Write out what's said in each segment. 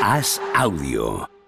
Haz audio.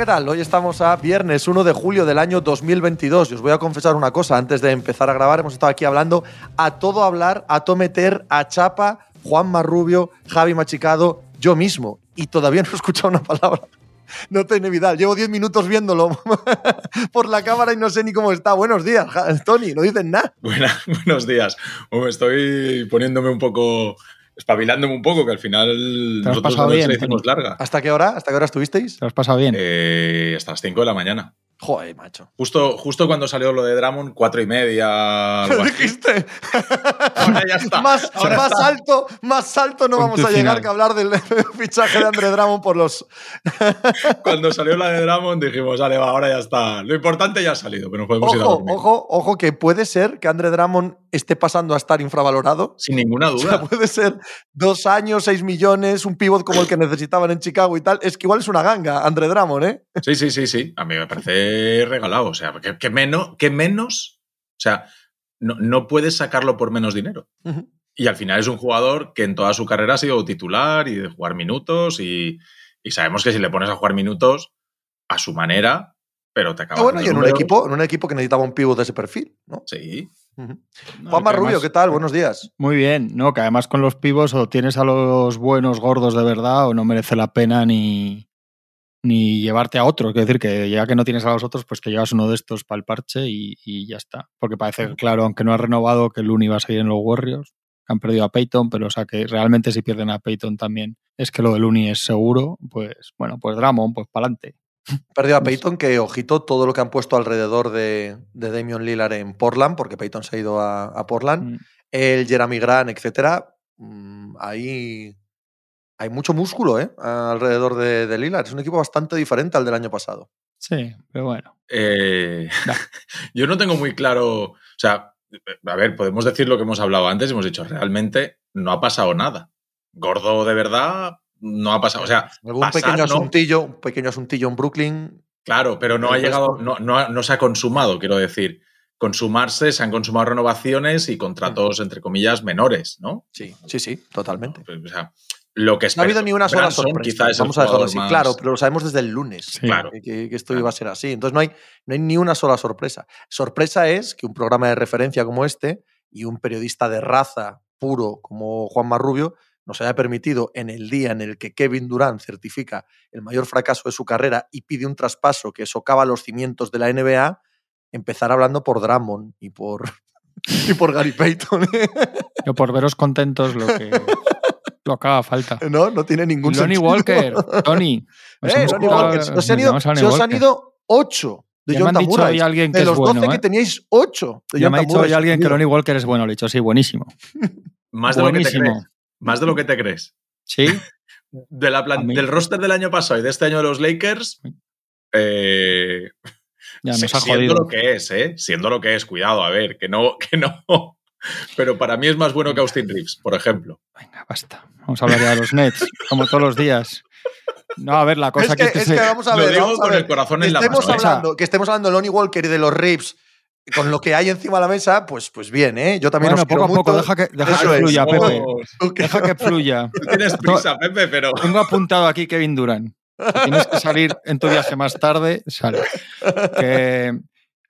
¿Qué tal? Hoy estamos a viernes 1 de julio del año 2022 y os voy a confesar una cosa. Antes de empezar a grabar, hemos estado aquí hablando a todo hablar, a todo meter, a chapa, Juan Marrubio, Javi Machicado, yo mismo. Y todavía no he escuchado una palabra. No tengo Vidal. Llevo 10 minutos viéndolo por la cámara y no sé ni cómo está. Buenos días, Tony. No dicen nada. buenos días. Me estoy poniéndome un poco espabilándome un poco, que al final nosotros la bien, hicimos larga. ¿Hasta qué hora? ¿Hasta qué hora estuvisteis? ¿Te has pasado bien? Eh, hasta las 5 de la mañana. Joder, macho. Justo, justo cuando salió lo de Dramon, cuatro y media. ¿Qué dijiste? Ahora ya está. más, más alto, más alto no vamos a llegar que hablar del fichaje de André Dramon por los. cuando salió la de Dramon dijimos, vale, va, ahora ya está. Lo importante ya ha salido, pero nos podemos ojo, ir a dormir. Ojo, ojo, que puede ser que André Dramon esté pasando a estar infravalorado. Sin ninguna duda. O sea, puede ser dos años, seis millones, un pivot como el que necesitaban en Chicago y tal. Es que igual es una ganga, André Dramon, ¿eh? Sí, sí, sí, sí. A mí me parece regalado. O sea, que, menos, que menos, o sea, no, no, puedes sacarlo por menos dinero. Y al final es un jugador que en toda su carrera ha sido titular y de jugar minutos y, y sabemos que si le pones a jugar minutos a su manera, pero te acaba. Ah, bueno, y en un, equipo, en un equipo que necesitaba un pivot de ese perfil, ¿no? Sí. Juan Marrubio, ¿qué tal? Buenos días. Muy bien, ¿no? Que además con los pivos o tienes a los buenos gordos de verdad o no merece la pena ni, ni llevarte a otro. Es decir, que ya que no tienes a los otros, pues que llevas uno de estos para el parche y, ya está. Porque parece claro, aunque no ha renovado, que Looney va a seguir en los Warriors, que han perdido a Peyton, pero o sea que realmente si pierden a Peyton también es que lo de Looney es seguro, pues bueno, pues Dramon, pues para adelante. Perdido a Peyton, que ojito todo lo que han puesto alrededor de, de Damian Lillard en Portland, porque Peyton se ha ido a, Portland, mm. el Jeremy Grant, etcétera. Mm, ahí hay mucho músculo ¿eh? alrededor de, de Lillard. Es un equipo bastante diferente al del año pasado. Sí, pero bueno. Eh, yo no tengo muy claro. O sea, a ver, podemos decir lo que hemos hablado antes. Hemos dicho, realmente no ha pasado nada. Gordo de verdad no ha pasado. O sea, algún pequeño asuntillo, un pequeño asuntillo en Brooklyn. Claro, pero no ha llegado, no, no, se ha consumado, quiero decir. Consumarse, se han consumado renovaciones y contratos, entre comillas, menores, ¿no? Sí, sí, sí, totalmente. O sea, lo que no ha habido ni una sola sorpresa. Vamos a dejarlo así. Claro, pero lo sabemos desde el lunes claro. que, esto iba a ser así. Entonces no hay, no hay ni una sola sorpresa. Sorpresa es que un programa de referencia como este y un periodista de raza puro como Juan Marrubio nos haya permitido en el día en el que Kevin Durant certifica el mayor fracaso de su carrera y pide un traspaso que socava los cimientos de la NBA, empezar hablando por Drummond y por, y por Gary Payton. Yo por veros contentos lo que lo que haga falta. No, no tiene ningún Lonnie Walker, Tony. Eh, Walker. Se os han ido, se os han ido ocho de ya me han dicho hay alguien que de los es 12 bueno, que ¿eh? teníais ocho. De ya me ha dicho hoy alguien que Lonnie Walker es bueno. Le he dicho, sí, buenísimo. Más de buenísimo. lo que te crees. Más de lo que te crees. Sí. De la plan del roster del año pasado y de este año de los Lakers. Eh, ya nos ha siendo jodido. lo que es, ¿eh? Siendo lo que es, cuidado, a ver, que no, que no. Pero para mí es más bueno que Austin Reeves, por ejemplo. Venga, basta. Vamos a hablar ya de los Nets, como todos los días. No, a ver, la cosa es que, que, es que vamos a ver, lo digo vamos a con ver. el corazón que en la estemos mano. ¿eh? hablando, Que estemos hablando de Lonnie Walker y de los Reeves con lo que hay encima de la mesa, pues, pues bien, ¿eh? Yo también bueno, os poco a poco, mucho. deja que, deja es. fluya, Oh, Pepe. Deja que fluya. Tú tienes prisa, Pepe, pero. Tengo apuntado aquí Kevin Durant. Si tienes que salir en tu viaje más tarde, sale. Que,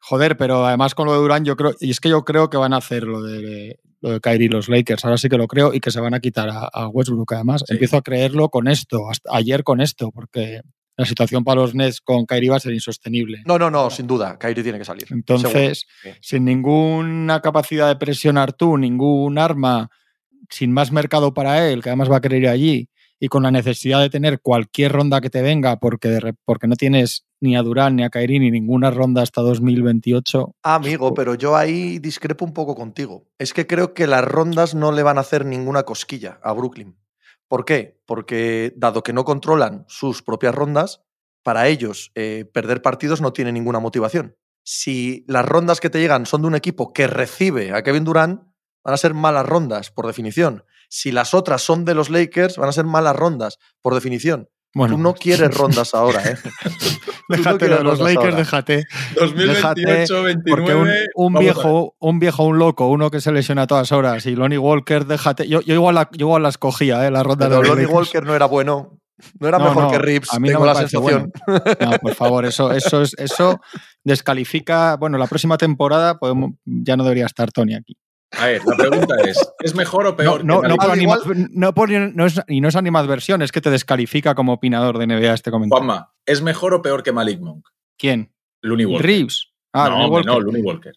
joder, pero además con lo de Durant, yo creo, y es que yo creo que van a hacer lo de lo de Kyrie y los Lakers, ahora sí que lo creo, y que se van a quitar a, a Westbrook. Además, Sí. empiezo a creerlo con esto, hasta ayer con esto, porque la situación para los Nets con Kyrie va a ser insostenible. No, no, no, sin duda. Kyrie tiene que salir. Entonces, Seguro. Sin ninguna capacidad de presionar tú, ningún arma, sin más mercado para él, que además va a querer ir allí, y con la necesidad de tener cualquier ronda que te venga, porque, de porque no tienes ni a Durán ni a Kairi ni ninguna ronda hasta 2028. Amigo, pero yo ahí discrepo un poco contigo. Es que creo que las rondas no le van a hacer ninguna cosquilla a Brooklyn. ¿Por qué? Porque dado que no controlan sus propias rondas, para ellos eh, perder partidos no tiene ninguna motivación. si las rondas que te llegan son de un equipo que recibe a Kevin Durant, van a ser malas rondas, por definición. Si las otras son de los Lakers, van a ser malas rondas, por definición. Bueno, Tú no quieres rondas ahora, ¿eh? déjate de los Lakers, ahora. déjate. 2028, 29. Porque un, viejo, un viejo, un loco, uno que se lesiona a todas horas y Lonnie Walker, déjate. Yo, yo igual la, yo igual la escogía, ¿eh? La ronda Pero de los Lonnie Lakers. Walker no era bueno. No era No, mejor no, que Reeves, a mí no tengo me la sensación. No, por favor, eso, eso, es, eso descalifica. Bueno, la próxima temporada podemos, ya no debería estar Tony aquí. A ver, la pregunta es: ¿es mejor o No, peor? no, que no, Malik por anima- no por- no es- y no es animadversión, es que te descalifica como opinador de NBA este comentario. Juanma, ¿es mejor o peor que Malik Monk? ¿Quién? Looney Walker. Reeves. Ah, no, Walker. no, Looney Walker.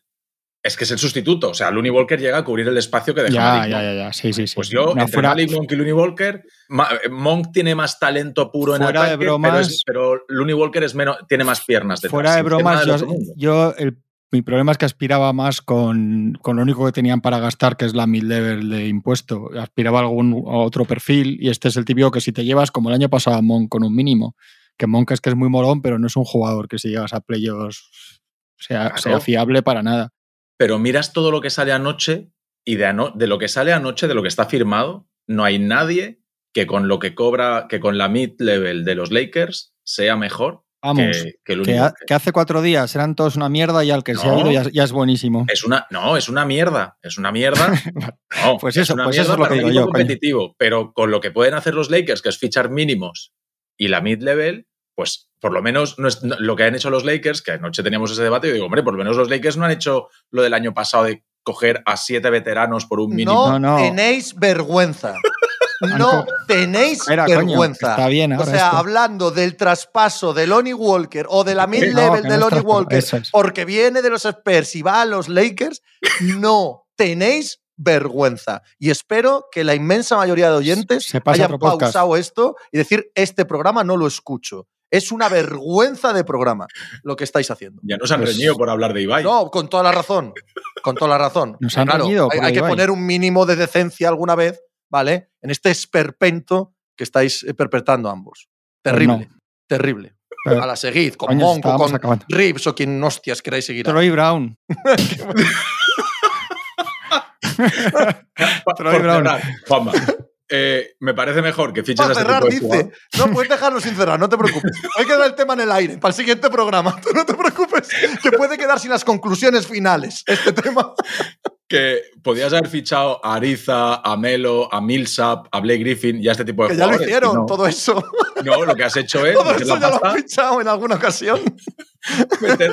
Es que es el sustituto. O sea, Looney Walker llega a cubrir el espacio que deja Ya, Malik ya, Monk. ya, ya, sí, sí, sí. Pues yo, No, entre fuera- Malik Monk y Looney Walker, Monk tiene más talento puro en Fuera de ataque, pero, bromas- es- pero Looney Walker es menos, tiene más piernas detrás. Fuera de bromas, yo, yo el- mi problema es que aspiraba más con, con lo único que tenían para gastar, que es la mid-level de impuesto. Aspiraba a algún a otro perfil y este es el típico que si te llevas, como el año pasado a Monk con un mínimo, que Monk es que es muy morón, pero no es un jugador que si llegas a playoffs sea, Claro. sea fiable para nada. Pero miras todo lo que sale anoche y de, ano- de lo que sale anoche, de lo que está firmado, no hay nadie que con lo que cobra, que con la mid-level de los Lakers sea mejor Vamos, que, que Looney que, ha- Walker. que hace cuatro días eran todos una mierda y al que se ha No. ido ya, ya es buenísimo. Es una, no, es una mierda. Es una mierda. No, Pues es eso, una pues eso mierda es lo para que un digo yo, coño. competitivo. Pero con lo que pueden hacer los Lakers, que es fichar mínimos y la mid-level, pues por lo menos no es- no- lo que han hecho los Lakers, que anoche teníamos ese debate, y digo, hombre, por lo menos los Lakers no han hecho lo del año pasado de coger a siete veteranos por un mínimo. No, No, no. tenéis vergüenza. No tenéis Espera, coño, vergüenza. está bien o sea, esto. hablando del traspaso de Lonnie Walker o de la mid-level No, de no Lonnie Walker es. porque viene de los Spurs y va a los Lakers, no tenéis vergüenza. Y espero que la inmensa mayoría de oyentes Se hayan pausado esto y decir, este programa no lo escucho. Es una vergüenza de programa lo que estáis haciendo. Ya nos han Pues- reñido por hablar de Ibai. No, con toda la razón. Con toda la razón. Nos han Claro, reñido hay, por hay que Ibai. poner un mínimo de decencia alguna vez, ¿vale? En este esperpento que estáis eh, perpetrando ambos. Terrible, Pues no. terrible. Pero- A la seguid, con Coño, Monk o estábamos con acabando. Reeves o quien hostias queráis seguir. Troy Brown. Troy Brown. Juanma, eh, me parece mejor que fiches a este cerrar, tipo de dice. jugador. No, puedes dejarlo sin cerrar, no te preocupes. Hay que dar el tema en el aire para el siguiente programa. Tú no te preocupes, que puede quedar sin las conclusiones finales este tema. Que podías haber fichado a Ariza, a Melo, a Millsap, a Blake Griffin y a este tipo de Que ya lo jugadores. hicieron, no, todo eso. no, lo que has hecho es Todo meter eso la, ya lo pasta, fichado en alguna ocasión. meter,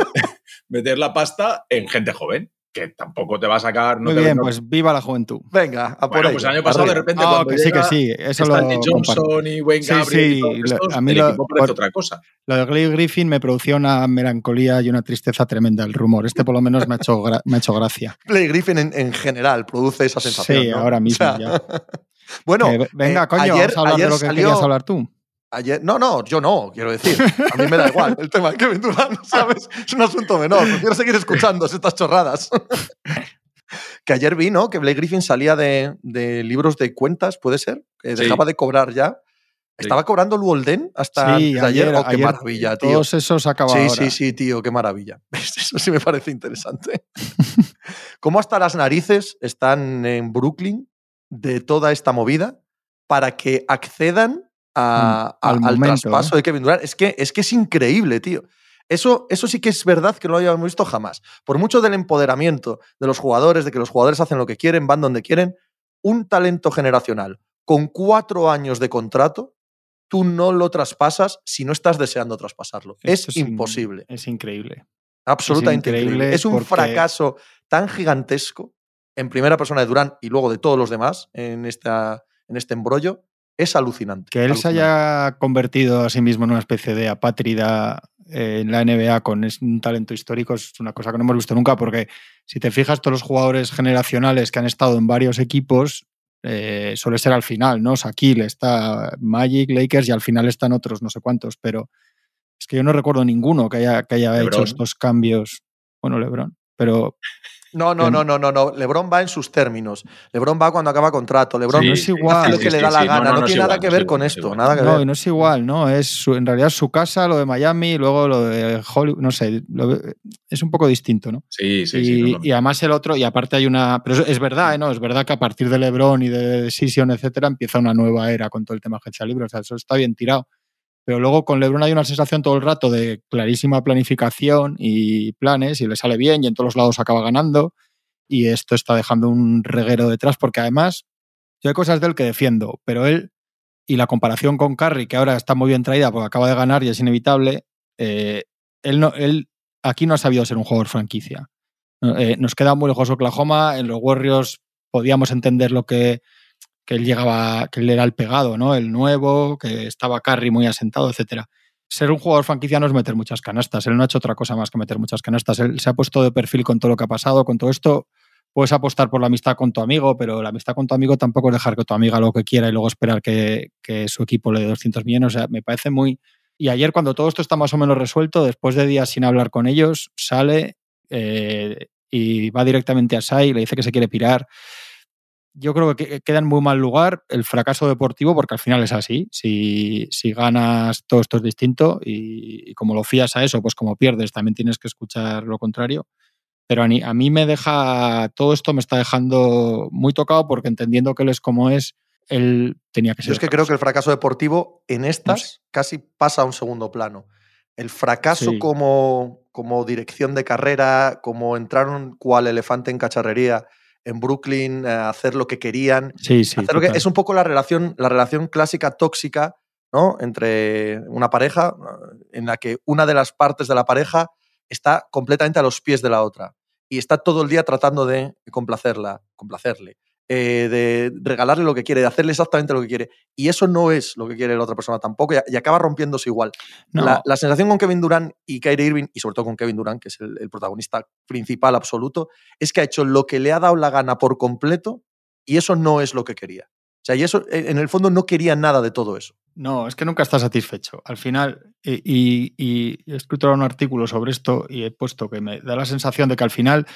meter la pasta en gente joven, que tampoco te va a sacar. No Muy bien, pues viva la juventud. Venga, a por Bueno, pues el año pasado de repente. Ah, cuando que sí, llega que sí. Eso lo Stanley comparto. Johnson y Wayne Sí, Gabriel y sí, todos lo- estos, a mí el lo- equipo parece por- otra cosa. Lo de Glade Griffin me producía una melancolía y una tristeza tremenda el rumor. Este por lo menos me ha hecho, gra- me ha hecho gracia. Blake Griffin en, en general produce esa sensación. Sí, ¿no? ahora mismo O sea, ya. Bueno, venga, eh, coño, ayer, vamos a hablar ayer de lo que salió- querías hablar tú. Ayer, no, no, yo no, quiero decir. A mí me da igual el tema de Kevin Durant, ¿sabes? Es un asunto menor. Prefiero seguir escuchando estas chorradas. que ayer vi, ¿no? Que Blake Griffin salía de, de libros de cuentas, ¿puede ser? Que Sí. dejaba de cobrar ya. Sí. ¿Estaba cobrando Luolden hasta Sí, ayer? ayer, Oh, qué ayer maravilla, tío. Todos esos Sí, ahora. sí, sí, tío, qué maravilla. Eso sí me parece interesante. ¿Cómo hasta las narices están en Brooklyn de toda esta movida para que accedan a- Mm, al a- al momento, traspaso ¿eh? de Kevin Durant? Es que, es que es increíble, tío. Eso, eso sí que es verdad que no lo habíamos visto jamás. Por mucho del empoderamiento de los jugadores, de que los jugadores hacen lo que quieren, van donde quieren, un talento generacional con cuatro años de contrato, tú no lo traspasas si no estás deseando traspasarlo. Esto es imposible. Es increíble. Absolutamente Es increíble. increíble Es un porque- fracaso tan gigantesco en primera persona de Durán y luego de todos los demás en, esta, en este embrollo. Es alucinante. Que él se haya convertido a sí mismo en una especie de apátrida eh, en la NBA con un talento histórico es una cosa que no hemos visto nunca, porque si te fijas, todos los jugadores generacionales que han estado en varios equipos eh, suele ser al final, ¿no? Shaquille, está Magic, Lakers y al final están otros no sé cuántos, pero es que yo no recuerdo ninguno que haya, que haya hecho estos cambios. Bueno, LeBron. Pero no, no, no, no, no, no. LeBron va en sus términos. LeBron va cuando acaba contrato. LeBron no es igual. hace lo que le da la gana. No, tiene nada que ver con esto. Nada que no, no es igual, ¿no? Es en realidad su casa, lo de Miami, luego lo de Hollywood, no sé, es un poco distinto, ¿no? Sí, sí, y, sí. Y además el otro, y aparte hay una. Pero es verdad, ¿eh? ¿no? Es verdad que a partir de LeBron y de Decision, etcétera, empieza una nueva era con todo el tema agencia libre. O sea, eso está bien tirado. Pero luego con LeBron hay una sensación todo el rato de clarísima planificación y planes, y le sale bien, y en todos los lados acaba ganando y esto está dejando un reguero detrás porque además yo hay cosas de él que defiendo, pero él y la comparación con Curry, que ahora está muy bien traída porque acaba de ganar y es inevitable, eh, él, aquí no ha sabido ser un jugador franquicia. Eh, nos queda muy lejos Oklahoma, en los Warriors podíamos entender lo que, que él llegaba, que él era el pegado, ¿no? El nuevo, que estaba Curry muy asentado, etcétera ser un jugador franquicia no es meter muchas canastas. Él no ha hecho otra cosa más que meter muchas canastas. Él se ha puesto de perfil con todo lo que ha pasado, con todo esto puedes apostar por la amistad con tu amigo, pero la amistad con tu amigo tampoco es dejar que tu amiga lo que quiera y luego esperar que, su equipo le dé 200 millones. O sea, me parece muy... Y ayer cuando todo esto está más o menos resuelto, después de días sin hablar con ellos, sale eh, y va directamente a Sai, le dice que se quiere pirar. Yo creo que queda en muy mal lugar el fracaso deportivo, porque al final es así. Si, si ganas, todo esto es distinto y, y como lo fías a eso, pues como pierdes, también tienes que escuchar lo contrario. Pero a mí, me deja, todo esto me está dejando muy tocado porque entendiendo que él es como es, él tenía que ser. Yo es que creo que el fracaso deportivo en estas casi pasa a un segundo plano. El fracaso como, como dirección de carrera, como entraron cual elefante en cacharrería en Brooklyn, a hacer lo que querían. Sí, sí. Hacer lo que, es un poco la relación, la relación clásica tóxica ¿no? entre una pareja en la que una de las partes de la pareja está completamente a los pies de la otra y está todo el día tratando de complacerla, complacerle, eh, de regalarle lo que quiere, de hacerle exactamente lo que quiere. Y eso no es lo que quiere la otra persona tampoco y, acaba rompiéndose igual. La, sensación con Kevin Durant y Kyrie Irving, y sobre todo con Kevin Durant, que es el, protagonista principal absoluto, es que ha hecho lo que le ha dado la gana por completo y eso no es lo que quería. O sea, y eso, en el fondo, no quería nada de todo eso. No, es que nunca está satisfecho. Al final, y, he escrito un artículo sobre esto y he puesto que me da la sensación de que al final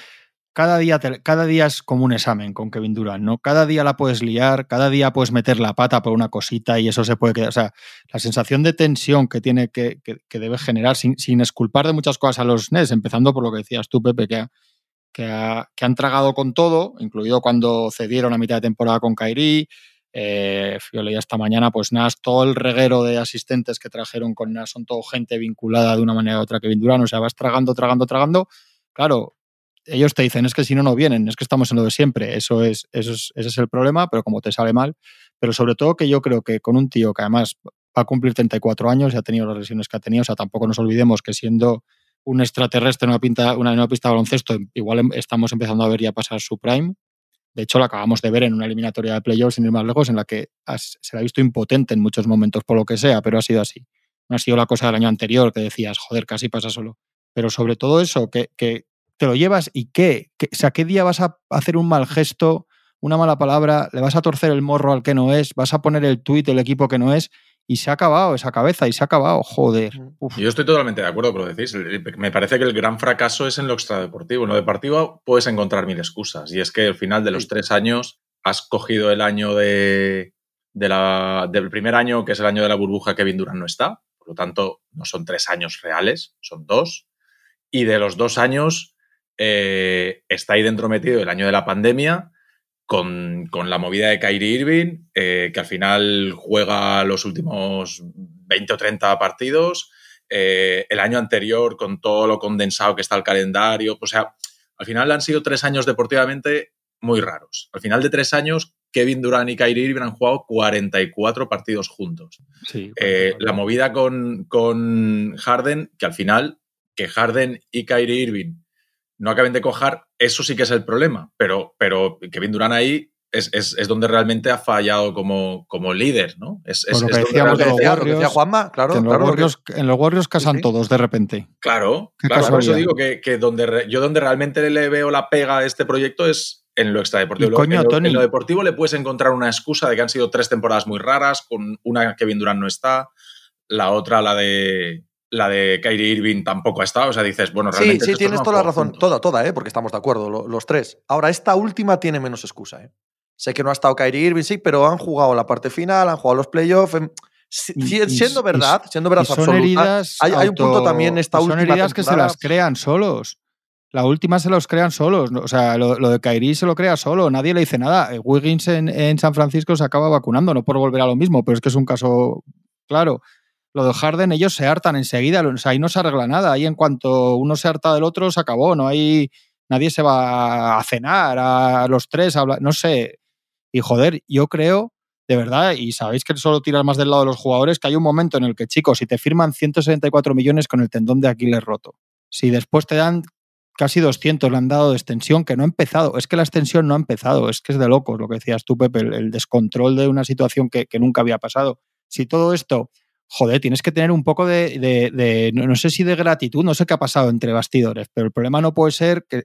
cada día, cada día es como un examen con Kevin Durant, ¿no? Cada día la puedes liar, cada día puedes meter la pata por una cosita y eso se puede quedar. O sea, la sensación de tensión que tiene que, que, debe generar, sin, sin, esculpar de muchas cosas a los NES, empezando por lo que decías tú, Pepe, que, que, que han tragado con todo, incluido cuando cedieron a mitad de temporada con Kairi, yo leía esta mañana, pues Nas, todo el reguero de asistentes que trajeron con Nas son todo gente vinculada de una manera u otra que Durant, o sea, vas tragando, tragando, tragando. Claro, ellos te dicen, es que si no, no vienen, es que estamos en lo de siempre, eso es, eso es, ese es el problema, pero como te sale mal. Pero sobre todo que yo creo que con un tío que además va a cumplir 34 años y ha tenido las lesiones que ha tenido, o sea, tampoco nos olvidemos que siendo un extraterrestre en una, pinta, una, una pista de baloncesto, igual em, estamos empezando a ver ya pasar su prime de hecho, lo acabamos de ver en una eliminatoria de playoffs, sin ir más lejos, en la que se la ha visto impotente en muchos momentos, por lo que sea, pero ha sido así. No ha sido la cosa del año anterior que decías, joder, casi pasa solo. Pero sobre todo eso, que, que te lo llevas y qué. o sea, ¿qué día vas a hacer un mal gesto, una mala palabra, le vas a torcer el morro al que no es, vas a poner el tuit del equipo que no es y se ha acabado esa cabeza y se ha acabado, joder. Yo estoy totalmente de acuerdo con lo que decís. Me parece que el gran fracaso es en lo extradeportivo. En lo deportivo puedes encontrar mil excusas. Y es que al final de los tres años has cogido el año de, la, del primer año, que es el año de la burbuja, Kevin Durant no está. Por lo tanto, no son tres años reales, son dos. Y de los dos años eh, está ahí dentro metido el año de la pandemia con, la movida de Kyrie Irving, eh, que al final juega los últimos 20 o 30 partidos. Eh, el año anterior, con todo lo condensado que está el calendario. O sea, al final han sido tres años deportivamente muy raros. Al final de tres años, Kevin Durant y Kyrie Irving han jugado 44 partidos juntos. Eh, la movida con, con Harden, que al final, que Harden y Kyrie Irving no acaben de cojar, eso sí que es el problema. Pero, pero Kevin Durant ahí es, donde realmente ha fallado como, como líder, ¿no? Es, lo que decíamos de los Warriors, Juanma, claro. en, los Warriors, casan todos de repente. Claro, claro por eso digo que, donde yo donde realmente le veo la pega a este proyecto es en lo extradeportivo. en, lo, en, lo, deportivo le puedes encontrar una excusa de que han sido tres temporadas muy raras, con una que Kevin Durant no está, la otra la de la de Kyrie Irving tampoco ha estado. O sea, dices, bueno, realmente. Sí, sí, tienes toda la razón. Toda, toda, ¿eh? porque estamos de acuerdo, los tres. Ahora, esta última tiene menos excusa. ¿eh? Sé que no ha estado Kyrie Irving, sí, pero han jugado la parte final, han jugado los playoffs. Em, siendo verdad, siendo verdad absoluta, hay, un punto también esta última. Son heridas que se las crean solos. La última se los crean solos. O sea, lo, de Kyrie se lo crea solo. Nadie le dice nada. Eh, Wiggins en, en, San Francisco se acaba vacunando, no por volver a lo mismo, pero es que es un caso claro. Lo de Harden, ellos se hartan enseguida. Ahí no se arregla nada. Ahí en cuanto uno se harta del otro, se acabó. No hay. Nadie se va a cenar a los tres, a no sé. Y joder, yo creo, de verdad, y sabéis que solo tiras más del lado de los jugadores, que hay un momento en el que, chicos, si te firman 174 millones con el tendón de Aquiles roto, si después te dan casi 200, le han dado de extensión, que no ha empezado, es que la extensión no ha empezado, es que es de locos lo que decías tú, Pepe, el, descontrol de una situación que, nunca había pasado. Si todo esto joder, tienes que tener un poco de, no, sé si de gratitud, no sé qué ha pasado entre bastidores, pero el problema no puede ser que,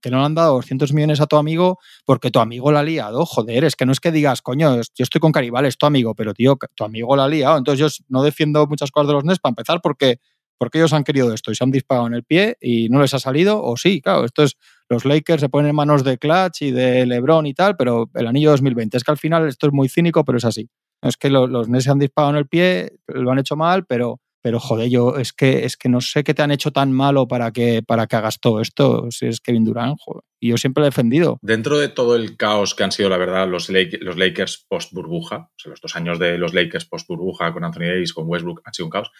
que no le han dado 200 millones a tu amigo porque tu amigo la ha liado. Joder, es que no es que digas, coño, yo estoy con Caribal, es tu amigo, pero tío, tu amigo la ha liado. Entonces yo no defiendo muchas cosas de los NES para empezar porque, porque ellos han querido esto y se han disparado en el pie y no les ha salido, o sí, claro, esto es, los Lakers se ponen en manos de Clutch y de LeBron y tal, pero el anillo 2020, es que al final esto es muy cínico, pero es así. Es que los, los se han disparado en el pie, lo han hecho mal, pero pero joder, yo es que, es que no sé qué te han hecho tan malo para que, para que hagas todo esto, si es Kevin Durant, joder. Y yo siempre he defendido. Dentro de todo el caos que han sido, la verdad, los, Lakers post-burbuja, los dos años de los Lakers post-burbuja con Anthony Davis, con Westbrook, han sido un caos,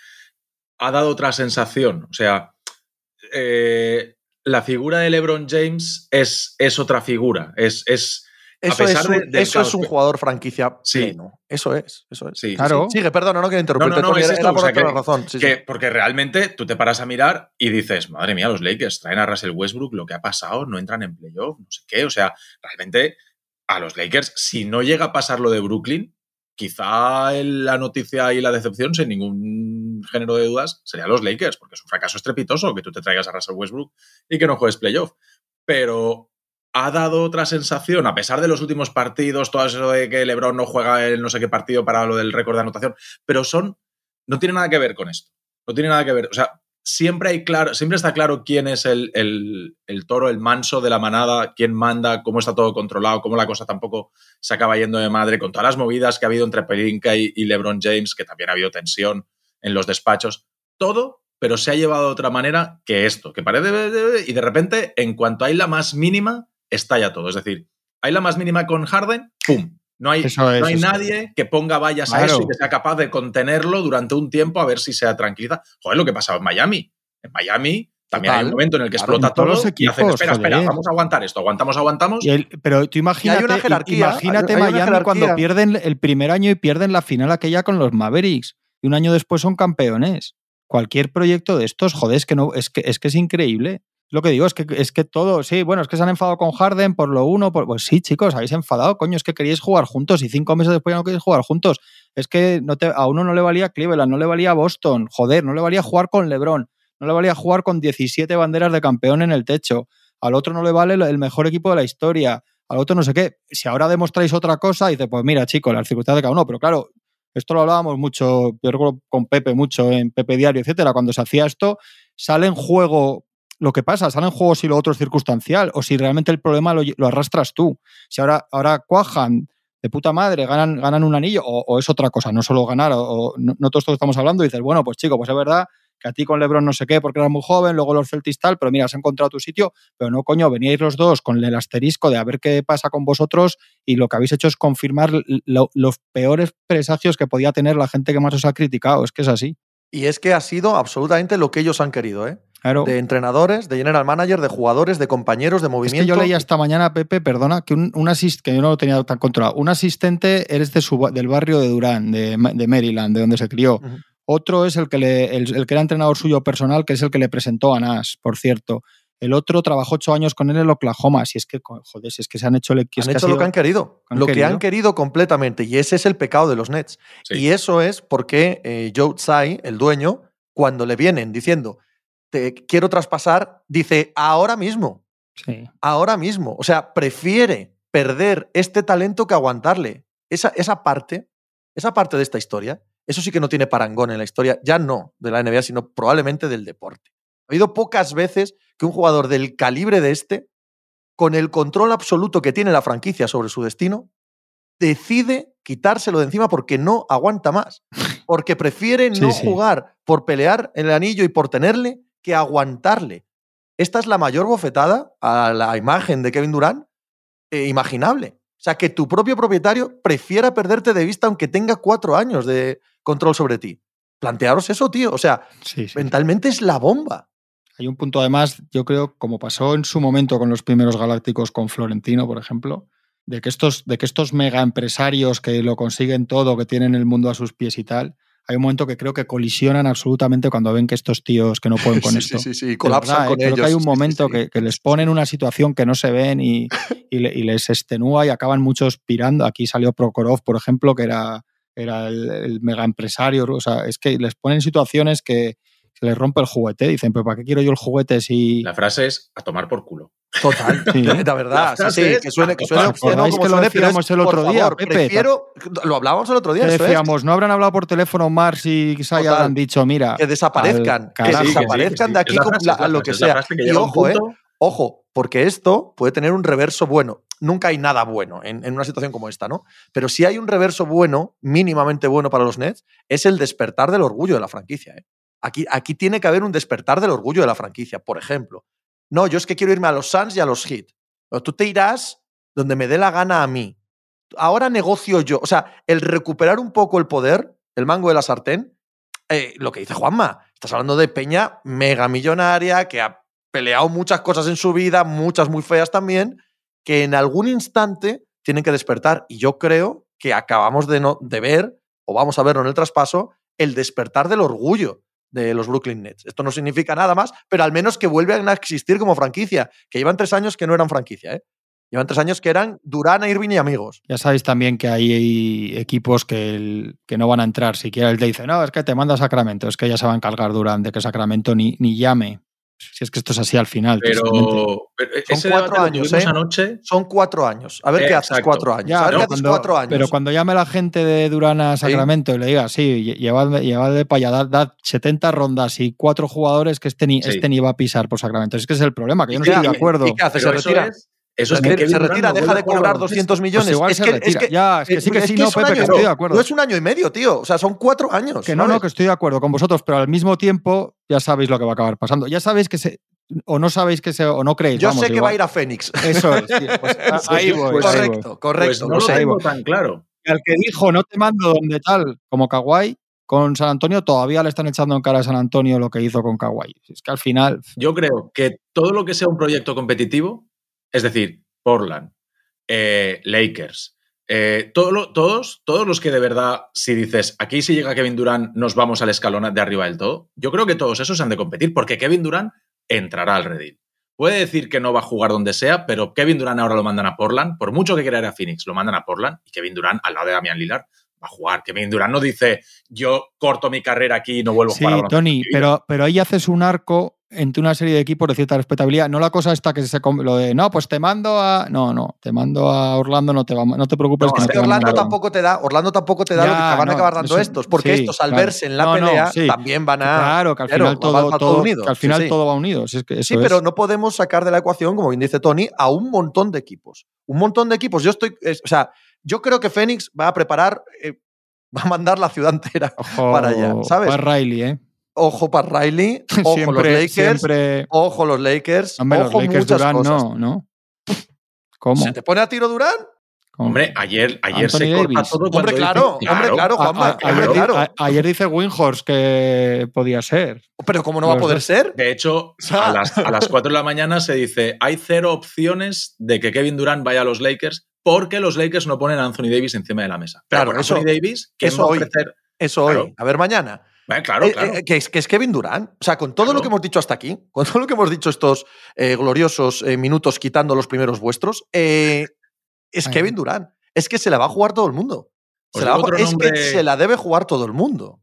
ha dado otra sensación. O sea, eh, la figura de LeBron James es, es otra figura. Es, es, eso, es un, eso es un, jugador franquicia sí. Eso es, eso es. Sí, claro. Sigue, perdona, no quiero interrumpirte. No, no, era por otra razón. porque realmente tú te paras a mirar y dices, madre mía, los Lakers traen a Russell Westbrook, lo que ha pasado, no entran en playoff, no sé qué. O sea, realmente a los Lakers, si no llega a pasar lo de Brooklyn, quizá la noticia y la decepción, sin ningún género de dudas, sería los Lakers, porque es un fracaso estrepitoso que tú te traigas a Russell Westbrook y que no juegues playoff. Pero ha dado otra sensación, a pesar de los últimos partidos, todo eso de que LeBron no juega en no sé qué partido para lo del récord de anotación, pero son, no tiene nada que ver con esto. No tiene nada que ver. O sea, siempre hay claro, siempre está claro quién es el, el, toro, el manso de la manada, quién manda, cómo está todo controlado, cómo la cosa tampoco se acaba yendo de madre, con todas las movidas que ha habido entre Pelinka y, y LeBron James, que también ha habido tensión en los despachos. Todo pero se ha llevado de otra manera que esto, que parece y de repente, en cuanto hay la más mínima, estalla todo. Es decir, hay la más mínima con Harden, ¡pum! No hay, no hay nadie que ponga vallas a eso y que sea capaz de contenerlo durante un tiempo a ver si se tranquiliza. Joder, lo que pasaba en Miami. En Miami también hay un momento en el que explota todo los equipos, y hacen, espera, espera, vamos a aguantar esto, aguantamos, aguantamos. pero tú imagínate, imagínate Miami cuando pierden el primer año y pierden la final aquella con los Mavericks y un año después son campeones. Cualquier proyecto de estos, joder, es que, no, es que, es, que es increíble. Lo que digo es que, es que todo, sí, bueno, es que se han enfadado con Harden por lo uno, por, pues sí, chicos, habéis enfadado, coño, es que queríais jugar juntos y cinco meses después ya no queréis jugar juntos. Es que a uno no le valía Cleveland, no le valía Boston, joder, no le valía jugar con LeBron, no le valía jugar con 17 banderas de campeón en el techo, al otro no le vale el mejor equipo de la historia, al otro no sé qué. Si ahora demostráis otra cosa, dice, pues mira, chicos, las circunstancias de cada uno, pero claro, esto lo hablábamos mucho, yo recuerdo con Pepe mucho en Pepe Diario, etcétera, cuando se hacía esto, sale en juego lo que pasa, sale en juego si lo otro es circunstancial o si realmente el problema lo, arrastras tú. Si ahora, ahora cuajan de puta madre, ganan, ganan un anillo o, es otra cosa, no solo ganar, o, no, todo esto que estamos hablando, y dices, bueno, pues chico, pues es verdad que a ti con Lebron no sé qué porque eras muy joven, luego los Celtics tal, pero mira, has encontrado tu sitio, pero no, coño, veníais los dos con el asterisco de a ver qué pasa con vosotros y lo que habéis hecho es confirmar los peores presagios que podía tener la gente que más os ha criticado, es que es así. Y es que ha sido absolutamente lo que ellos han querido, ¿eh? De entrenadores, de general manager, de jugadores, de compañeros, de movimiento. Es que yo leía esta mañana, Pepe, perdona, que un, que yo no lo tenía tan controlado. Un asistente eres de del barrio de Durán, de, Maryland, de donde se crió. Otro es el que, le, el, que era entrenador suyo personal, que es el que le presentó a Nas, por cierto. El otro trabajó ocho años con él en Oklahoma. Si es que, joder, si es que se han hecho, han hecho lo que han querido. lo que han querido completamente. Y ese es el pecado de los Nets. Y eso es porque eh, Joe Tsai, el dueño, cuando le vienen diciendo, te quiero traspasar, dice, ahora mismo. Sí. Ahora mismo. O sea, prefiere perder este talento que aguantarle. Esa, esa parte, esa parte de esta historia eso sí que no tiene parangón en la historia, ya no de la NBA, sino probablemente del deporte. Ha habido pocas veces que un jugador del calibre de este, con el control absoluto que tiene la franquicia sobre su destino, decide quitárselo de encima porque no aguanta más. Porque prefiere no jugar por pelear en el anillo y por tenerle que aguantarle. Esta es la mayor bofetada a la imagen de Kevin Durant eh, imaginable. O sea, que tu propio propietario prefiera perderte de vista aunque tenga cuatro años de control sobre ti. Plantearos eso, tío. O sea, mentalmente es la bomba. Hay un punto además, yo creo, como pasó en su momento con los primeros galácticos con Florentino, por ejemplo, de que estos, de que estos mega empresarios que lo consiguen todo, que tienen el mundo a sus pies y tal, hay un momento que creo que colisionan absolutamente cuando ven que estos tíos que no pueden con esto. Sí, sí, sí, colapsan con creo ellos. que hay un momento que, les ponen una situación que no se ven y, les extenúa y acaban muchos pirando. Aquí salió Prokhorov, por ejemplo, que era, era el, mega empresario. O sea, es que les ponen situaciones que, se les rompe el juguete. Dicen, pero ¿para qué quiero yo el juguete si...? La frase es a tomar por culo. Total, la verdad. Sí, sí, que suene, que suene obsceno, como que lo decíamos el otro día, Pepe. Prefiero, lo hablábamos el otro día. decíamos, no habrán hablado por teléfono Mars y Sai habrán dicho, mira. Que desaparezcan, que desaparezcan de aquí a lo que sea. y ojo, eh, ojo, porque esto puede tener un reverso bueno. Nunca hay nada bueno en, en, una situación como esta, ¿no? Pero si hay un reverso bueno, mínimamente bueno para los Nets, es el despertar del orgullo de la franquicia. ¿eh? Aquí, aquí tiene que haber un despertar del orgullo de la franquicia, por ejemplo. No, yo es que quiero irme a los Suns y a los Heat. Pero tú te irás donde me dé la gana a mí. Ahora negocio yo. O sea, el recuperar un poco el poder, el mango de la sartén, eh, lo que dice Juanma, estás hablando de Peña mega millonaria, que ha peleado muchas cosas en su vida, muchas muy feas también, que en algún instante tienen que despertar. Y yo creo que acabamos de, no, de ver, o vamos a verlo en el traspaso, el despertar del orgullo de los Brooklyn Nets. Esto no significa nada más, pero al menos que vuelvan a existir como franquicia, que llevan tres años que no eran franquicia, ¿eh? Llevan tres años que eran Durán, Irving y amigos. Ya sabéis también que hay equipos que, que no van a entrar. Siquiera el te dice, no, es que te manda Sacramento, es que ya se va a encargar Durán de que Sacramento ni, ni llame. Si es que esto es así al final. Pero, son cuatro años, ¿eh? anoche. Son cuatro años. A ver qué haces cuatro años. a ver qué haces cuatro años. Pero cuando llame la gente de Durán a Sacramento y le diga, sí, llevadme, llevadme para allá, dad, 70 rondas y cuatro jugadores que este ni, este ni va a pisar por Sacramento. Es que es el problema, que yo no estoy de acuerdo. ¿Y qué hace? ¿Se retira? Eso es que, se retira, deja de cobrar 200 millones. Pues igual es, se que, retira. es que, ya, es que sí que sí, no, Pepe, que estoy de acuerdo. No es un año y medio, tío. O sea, son cuatro años. Que no, no, que estoy de acuerdo con vosotros, pero al mismo tiempo ya sabéis lo que va a acabar pasando. Ya sabéis que se, o no sabéis que se, o no creéis. Yo sé que va a ir a Fénix. Eso es. Pues, ahí voy. correcto, correcto. Pues no lo tan claro. al que dijo no te mando donde tal, como Kawhi, con San Antonio todavía le están echando en cara a San Antonio lo que hizo con Kawhi. Es que al final. Yo creo que todo lo que sea un proyecto competitivo, es decir, Portland, eh, Lakers, eh, todo todos, todos los que de verdad, si dices, aquí si llega Kevin Durant, nos vamos al escalón de arriba del todo, yo creo que todos esos han de competir, porque Kevin Durant entrará al Reddit. Puede decir que no va a jugar donde sea, pero Kevin Durant ahora lo mandan a Portland, por mucho que quiera ir a Phoenix, lo mandan a Portland y Kevin Durant al lado de Damian Lillard va a jugar. Kevin Durant no dice yo corto mi carrera aquí y no vuelvo a jugar. Sí, Tony, pero, pero ahí haces un arco entre una serie de equipos de cierta respetabilidad. No la cosa está que se lo de no, pues te mando a. No, no, te mando a Orlando, no te va, no te preocupes. que Orlando tampoco te da, Orlando tampoco te da lo que te van a acabar dando estos, porque estos al verse en la pelea también van a. Claro, que al final todo, todo, unido. al final todo va unido. sí, pero no podemos sacar de la ecuación, como bien dice Tony, a un montón de equipos. Un montón de equipos. Yo estoy. o sea, yo creo que Fénix va a preparar. Eh, va a mandar la ciudad entera para allá, ¿sabes? Para Riley, ¿eh? Ojo para Riley, ojo los Lakers, ojo los Lakers, ojo los Lakers muchas Durán, cosas. No, no. ¿Cómo? ¿Se te pone a tiro Durán? Hombre, ayer, ayer se corta todo Hombre, claro, hombre, claro, Juanma. ayer, dice Winhorst que podía ser. Pero ¿cómo no va a poder ser? De hecho, a las, a las 4 de la mañana se dice hay cero opciones de que Kevin Durant vaya a los Lakers porque los Lakers no ponen a Anthony Davis encima de la mesa. claro, eso, Anthony Davis, ¿qué eso va a ofrecer? Eso hoy. A ver, mañana. claro, eh, claro. Eh, que, es, que, es, Kevin Durant. O sea, con todo lo que hemos dicho hasta aquí, con todo lo que hemos dicho estos eh, gloriosos minutos quitando los primeros vuestros, es Kevin Durant. Es que se la va a jugar todo el mundo. Se la Es que se la debe jugar todo el mundo.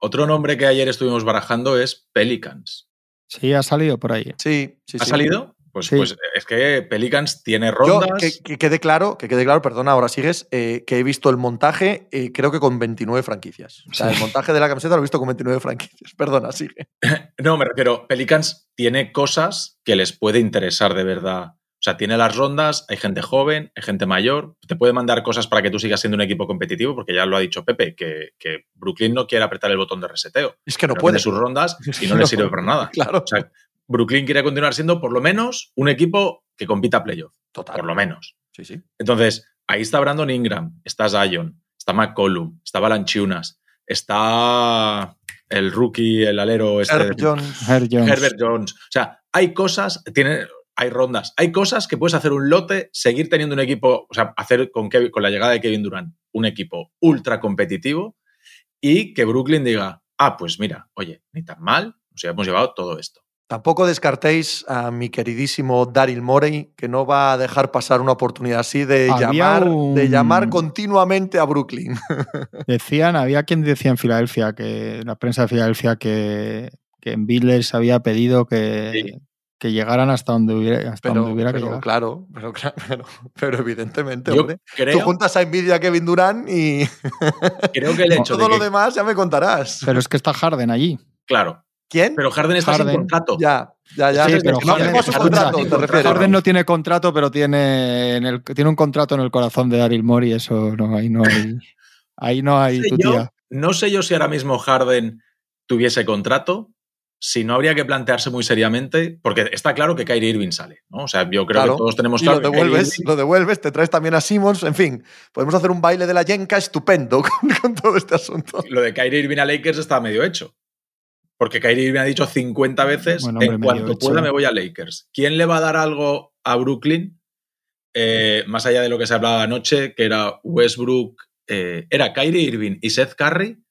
Otro nombre que ayer estuvimos barajando es Pelicans. Sí, ha salido por ahí. Sí, sí. ¿Ha salido? Pues, Sí. pues es que Pelicans tiene Yo, rondas. que, que quede claro, que quede claro, perdona, ahora sigues, eh, que he visto el montaje, eh, creo que con 29 franquicias. O sea, Sí. el montaje de la camiseta lo he visto con 29 franquicias. Perdona, sigue. No, me refiero, Pelicans tiene cosas que les puede interesar de verdad. O sea, tiene las rondas, hay gente joven, hay gente mayor, te puede mandar cosas para que tú sigas siendo un equipo competitivo, porque ya lo ha dicho Pepe, que, que Brooklyn no quiere apretar el botón de reseteo. Es que no puede. tiene sus rondas y que no le no sirve para nada. Claro, O sea, Brooklyn quiere continuar siendo por lo menos un equipo que compita playoff, total. por lo menos. Sí, sí. Entonces, ahí está Brandon Ingram, está Zion, está McCollum, está Balanchunas, está el rookie, el alero este Herb Jones. Herb Jones. Herbert Jones. O sea, hay cosas, tiene, hay rondas, hay cosas que puedes hacer un lote, seguir teniendo un equipo, o sea, hacer con, Kevin- con la llegada de Kevin Durant un equipo ultra competitivo y que Brooklyn diga, ah, pues mira, oye, ni tan mal, nos hemos llevado todo esto. Tampoco descartéis a mi queridísimo Daryl Morey, que no va a dejar pasar una oportunidad así de, Había llamar, de llamar continuamente a Brooklyn. Decían, había quien decía en Filadelfia, que en la prensa de Filadelfia, que, que en Bill les había pedido que, Sí. que llegaran hasta donde hubiera, hasta Pero, donde hubiera que llegar. claro, pero, claro, pero, pero evidentemente, Yo hombre. Tú juntas a Nvidia a Kevin Durant y creo que el hecho todo de lo que, demás ya me contarás. Pero es que está Harden allí. claro, ¿Quién? pero Harden está sin contrato. ya, ya, ya. Sí, pero no Harden, Harden- contrato, sin te refieres. Harden no tiene contrato, pero tiene, en el, tiene un contrato en el corazón de Daryl Morey. Eso no, ahí no hay. Ahí no hay No sé tu yo- tía. no sé yo si ahora mismo Harden tuviese contrato, si no habría que plantearse muy seriamente, porque está claro que Kyrie Irving sale, ¿no? O sea, yo creo Claro. que todos tenemos Y lo claro que Kyrie devuelves, Irving- lo devuelves, te traes también a Simmons, en fin, podemos hacer un baile de la yenca estupendo con, con todo este asunto. lo de Kyrie Irving a Lakers está medio hecho. Porque Kyrie Irving ha dicho 50 veces, Bueno, hombre, en cuanto hecho. pueda me voy a Lakers. ¿Quién le va a dar algo a Brooklyn? Eh, más allá de lo que se hablaba anoche, que era Westbrook, eh, era Kyrie Irving y Seth Curry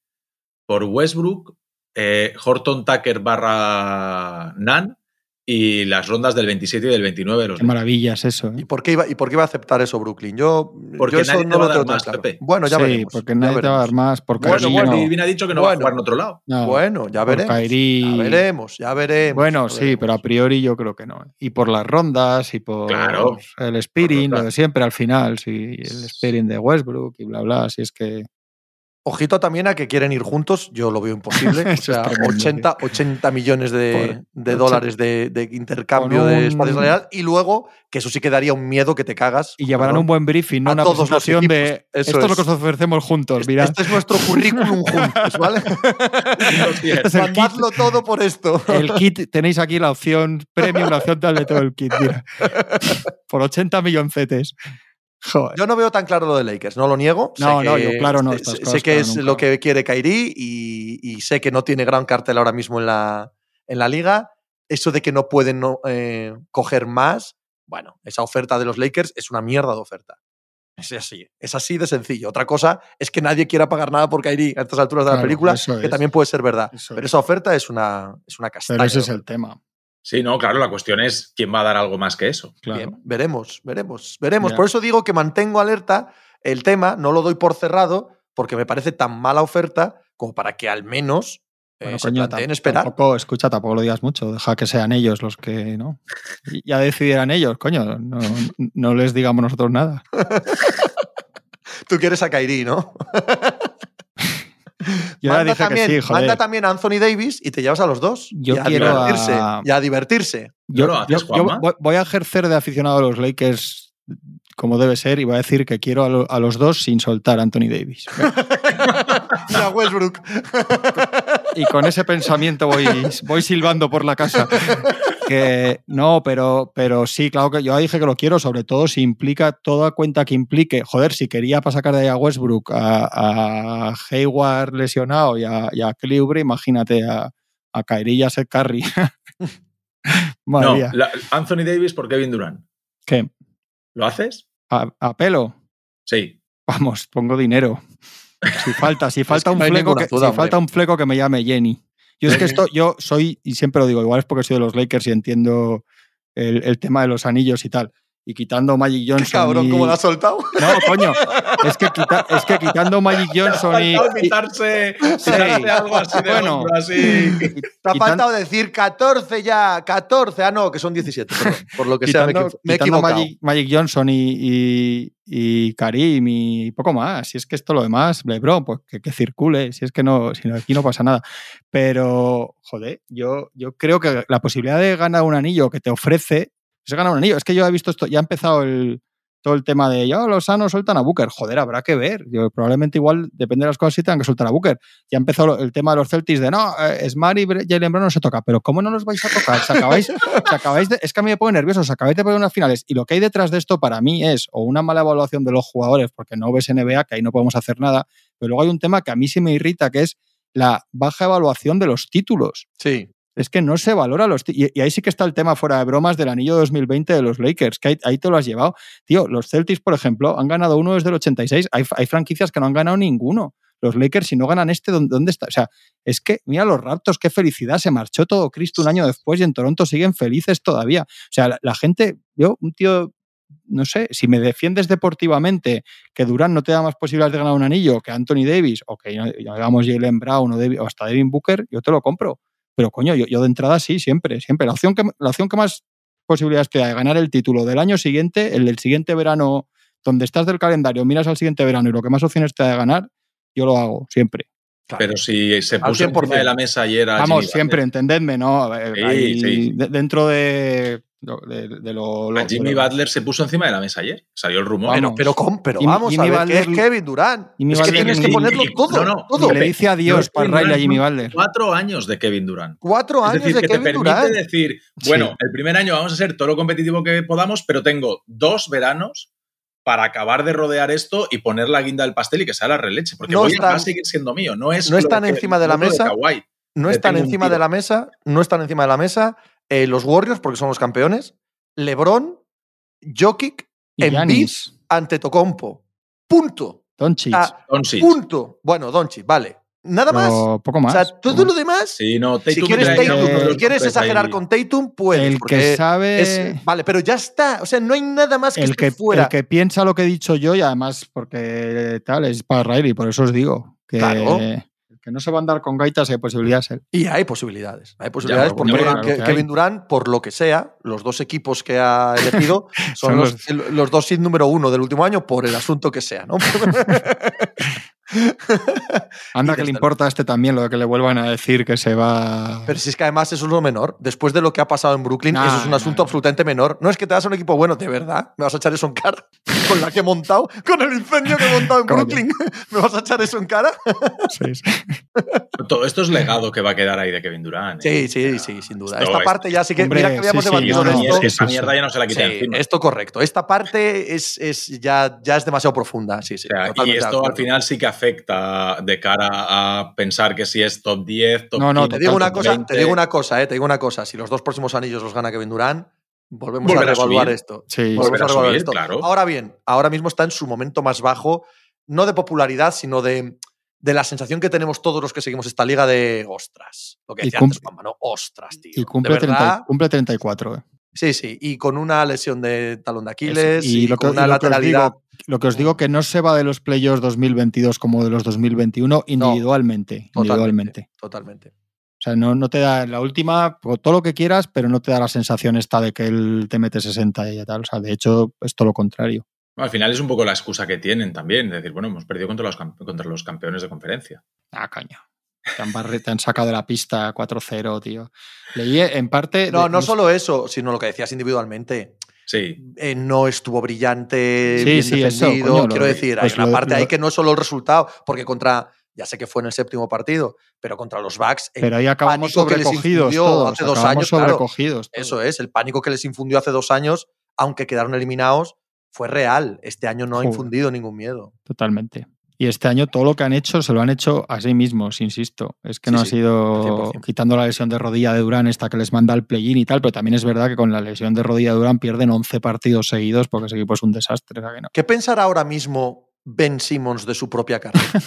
por Westbrook, eh, Horton Tucker barra Nan y las rondas del 27 y del 29 de los Qué maravilla es eso. ¿eh? ¿Y por, qué iba, ¿Y por qué iba a aceptar eso Brooklyn? Yo, Porque yo eso nadie te no va a lo tengo más, claro. Pepe. Bueno, ya sí, veremos. porque nadie te va a dar veremos. más. Por Pero Bueno, Kyrie no. Irving ha dicho que no Bueno. va a jugar en otro lado. No. Bueno, ya veremos. Ya veremos, ya veremos. Bueno, ya sí, veremos. pero a priori yo creo que no. Y por las rondas y por Claro. el spearing, lo de siempre al final, sí, el spearing de Westbrook y bla, bla, si es que... Ojito también a que quieren ir juntos, yo lo veo imposible. o sea, tremendo, 80, 80 millones de, dólares de, de intercambio de un- espacio salarial y luego, que eso sí que daría un miedo que te cagas. Y llevarán un buen briefing, no A una todos los presentación equipos, de eso esto es lo que os ofrecemos juntos, Este, mirad. este es nuestro currículum juntos, ¿vale? Este es el kit, Mandadlo todo por esto. el kit, tenéis aquí la opción premium, la opción tal de todo el kit, mira. Por 80 milloncetes. Joder. Yo no veo tan claro lo de Lakers, no lo niego. Sé No, no, que- yo claro no, sé- estas Sé, cosas, que claro, es nunca. lo que quiere Kairi y, y sé que no tiene gran cartel ahora mismo en la, en la liga. Eso de que no pueden no, eh, coger más, bueno, esa oferta de los Lakers es una mierda de oferta. Es así, es así de sencillo. Otra cosa es que nadie quiera pagar nada por Kairi a estas alturas de la Claro, película, eso que es. también puede ser verdad. Eso Pero es. esa oferta es una, es una castaña. Pero ese es el tema. Sí, no, claro, la cuestión es quién va a dar algo más que eso. Claro. Bien, veremos, veremos, veremos. Por eso digo que mantengo alerta el tema, no lo doy por cerrado, porque me parece tan mala oferta como para que al menos eh, Bueno, se coño, planteen esperar. Tampoco, escucha, tampoco lo digas mucho. Deja que sean ellos los que, ¿no? Ya decidieran ellos, coño. No, no les digamos nosotros nada. Tú quieres a Kairi, ¿no? Yo manda, dije también, que sí, joder. manda también a Anthony Davis y te llevas a los dos. Yo y a quiero divertirse. a- Y a divertirse. Yo, ¿No lo haces, yo- voy a ejercer de aficionado a los Lakers como debe ser y voy a decir que quiero a, lo- a los dos sin soltar a Anthony Davis. y a Westbrook. Y con ese pensamiento voy, voy silbando por la casa. Que no, pero, pero sí, claro que yo dije que lo quiero, sobre todo si implica toda cuenta que implique. Joder, si quería para sacar de ahí a Westbrook, a, a Hayward lesionado y a, y a imagínate a, a Kyrie a Seth Curry. No, la- Anthony Davis por Kevin Durant. ¿Qué? ¿Lo haces? ¿A, a pelo? Sí. Vamos, pongo dinero. Si falta, si falta que un no fleco, que, duda, si falta un fleco que me llame Jenny. Yo es que esto, yo soy, y siempre lo digo, igual es porque soy de los Lakers y entiendo el, el tema de los anillos y tal. Y quitando Magic Johnson. Qué cabrón, y... ¿cómo lo has soltado? No, coño. Es que, quita, es que quitando Magic Johnson y. quitarse, sí. algo así de bueno, hombro, así. Te ha faltado decir 14 ya, 14. Ah, no, que son 17. Perdón, por lo que quitando, sea, me, he quitando Magic, Magic, Johnson y, y, y, Karim y poco más. Si es que esto lo demás, LeBron, pues que, que circule. Si es que no, si aquí no pasa nada. Pero, joder, yo, yo creo que la posibilidad de ganar un anillo que te ofrece se gana un anillo. Es que yo he visto esto, ya ha empezado todo el tema de, ya los sanos sueltan a Booker. Joder, habrá que ver. Probablemente igual, depende de las cosas, si tengan que soltar a Booker. Ya ha empezado el tema de los Celtics de, no, eh, Smart y Jalen Brown no se toca. Pero ¿cómo no los vais a tocar? Se acabáis, acabáis de, es que a mí me pone nervioso, os acabáis de poner unas finales. Y lo que hay detrás de esto para mí es o una mala evaluación de los jugadores, porque no ves NBA, que ahí no podemos hacer nada. Pero luego hay un tema que a mí sí me irrita, que es la baja evaluación de los títulos. Sí es que no se valora los y, y, ahí sí que está el tema fuera de bromas del anillo 2020 de los Lakers, que ahí, te lo has llevado. Tío, los Celtics, por ejemplo, han ganado uno desde el 86. Hay, franquicias que no han ganado ninguno. Los Lakers, si no ganan este, ¿dónde, ¿dónde, está? O sea, es que, mira los Raptors, qué felicidad. Se marchó todo Cristo un año después y en Toronto siguen felices todavía. O sea, la, la gente, yo, un tío no sé, si me defiendes deportivamente que Durán no te da más posibilidades de ganar un anillo que Anthony Davis o que digamos Jalen Brown o, David, o hasta Devin Booker, yo te lo compro. Pero coño, yo, yo, de entrada sí, siempre, siempre. La opción, que, la opción que más posibilidades te da de ganar el título del año siguiente, el del siguiente verano, donde estás del calendario, miras al siguiente verano y lo que más opciones te da de ganar, yo lo hago, siempre. Claro. Pero si se puso encima de la mesa ayer Vamos, Jimmy siempre, Butler. entendedme, ¿no? Sí, Ahí, sí. De, dentro de, de, de lo, lo, a Jimmy lo, Butler se puso encima de la mesa ayer. Salió el rumor. Bueno, pero, pero, pero vamos Jimmy a ver, Butler, ¿qué es Kevin Durant? Jimmy es que Butler, tienes que ponerlo y, todo. No, no, todo. le dice adiós para Riley a Jimmy Butler. Cuatro años de Kevin Durant. Cuatro años es decir, de que Kevin te permite Durant. decir, bueno, sí. el primer año vamos a ser todo lo competitivo que podamos, pero tengo dos veranos para acabar de rodear esto y poner la guinda del pastel y que sea la releche. Porque no voy están, a, seguir siendo mío. No, es no están encima de la mesa. De no están encima de la mesa. No están encima de la mesa. Eh, los Warriors, porque son los campeones. LeBron, Jokic, Embiid, Antetokounmpo. Punto. Doncic. Ah, punto. Bueno, Doncic, vale. Nada más. No, poco más. O sea, todo lo demás. Sí, no, si quieres, Tatum, si quieres exagerar ahí. con Tatum, puedes. El que sabe. Es, vale, pero ya está. O sea, no hay nada más que el que, fuera. El que piensa lo que he dicho yo, y además, porque tal, es para Riley, por eso os digo. Que, claro. Que no se va a andar con gaitas, hay posibilidades. ¿eh? Y hay posibilidades. Hay posibilidades ya, porque que Kevin hay. Durant, por lo que sea, los dos equipos que ha elegido son, son los, los, los, dos sin número uno del último año por el asunto que sea, ¿no? Anda que le importa a este también lo de que le vuelvan a decir que se va. Pero si es que además eso es lo menor. Después de lo que ha pasado en Brooklyn, nah, eso es un asunto nah. absolutamente menor. No es que te das un equipo bueno, de verdad. ¿Me vas a echar eso en cara? Con la que he montado, con el incendio que he montado en Brooklyn. ¿Me vas a echar eso en cara? Sí, sí. Todo esto es legado que va a quedar ahí de Kevin Durant. ¿eh? Sí, sí, sí, sin duda. Esto Esta parte ya sí que. Hombre, mira que habíamos sí, debatido sí, no, esto. Es que esa mierda ya no se la quita sí, encima. Esto correcto. Esta parte es, es ya, ya es demasiado profunda. Sí, sí. O sea, y esto al final sí que afecta de cara a pensar que si es top 10, top No, no, 15, te digo una cosa, 20. te digo una cosa, eh, te digo una cosa. Si los dos próximos anillos los gana Kevin Durant, volvemos a revaluar esto. Sí, volvemos a a revaluar esto. claro. Ahora bien, ahora mismo está en su momento más bajo, no de popularidad, sino de, de la sensación que tenemos todos los que seguimos esta liga de ostras. Lo que decía antes, Juanma, ¿no? Ostras, tío. Y cumple, de verdad, 30 cumple 34. eh. Sí, sí. Y con una lesión de talón de Aquiles Es- y, lo que, con una y lo que os lateralidad. digo, lo que os digo que no se va de los playoffs 2022 como de los 2021 individualmente. individualmente. Totalmente. O sea, no, no te da la última, todo lo que quieras, pero no te da la sensación esta de que él te mete 60 y tal. O sea, de hecho, es todo lo contrario. Bueno, al final es un poco la excusa que tienen también. Es decir, bueno, hemos perdido contra los, contra los campeones de conferencia. Ah, caña. Te han, te han sacado de la pista 4-0, tío. Leí en parte. No, de- no solo eso, sino lo que decías individualmente. Sí. eh, no estuvo brillante, Sí, bien sí, eso, defendido. coño, lo Quiero de- decir, pues hay una lo- parte lo- ahí que no es solo el resultado, porque contra, ya sé que fue en el séptimo partido, pero contra los Bucks, el Pero ahí acabamos sobrecogidos todos. hace dos acabamos años, sobrecogidos. eso es, el pánico que les infundió hace dos años, aunque quedaron eliminados, fue real. Este año no ha infundido ningún miedo. Totalmente. Y este año todo lo que han hecho se lo han hecho a sí mismos, insisto. Es que Sí, no sí, ha sido 100%. quitando la lesión de rodilla de Durán, esta que les manda al play-in y tal, pero también es verdad que con la lesión de rodilla de Durán pierden 11 partidos seguidos porque ese equipo es un desastre. ¿a que no? ¿Qué pensar ahora mismo Ben Simmons de su propia carrera?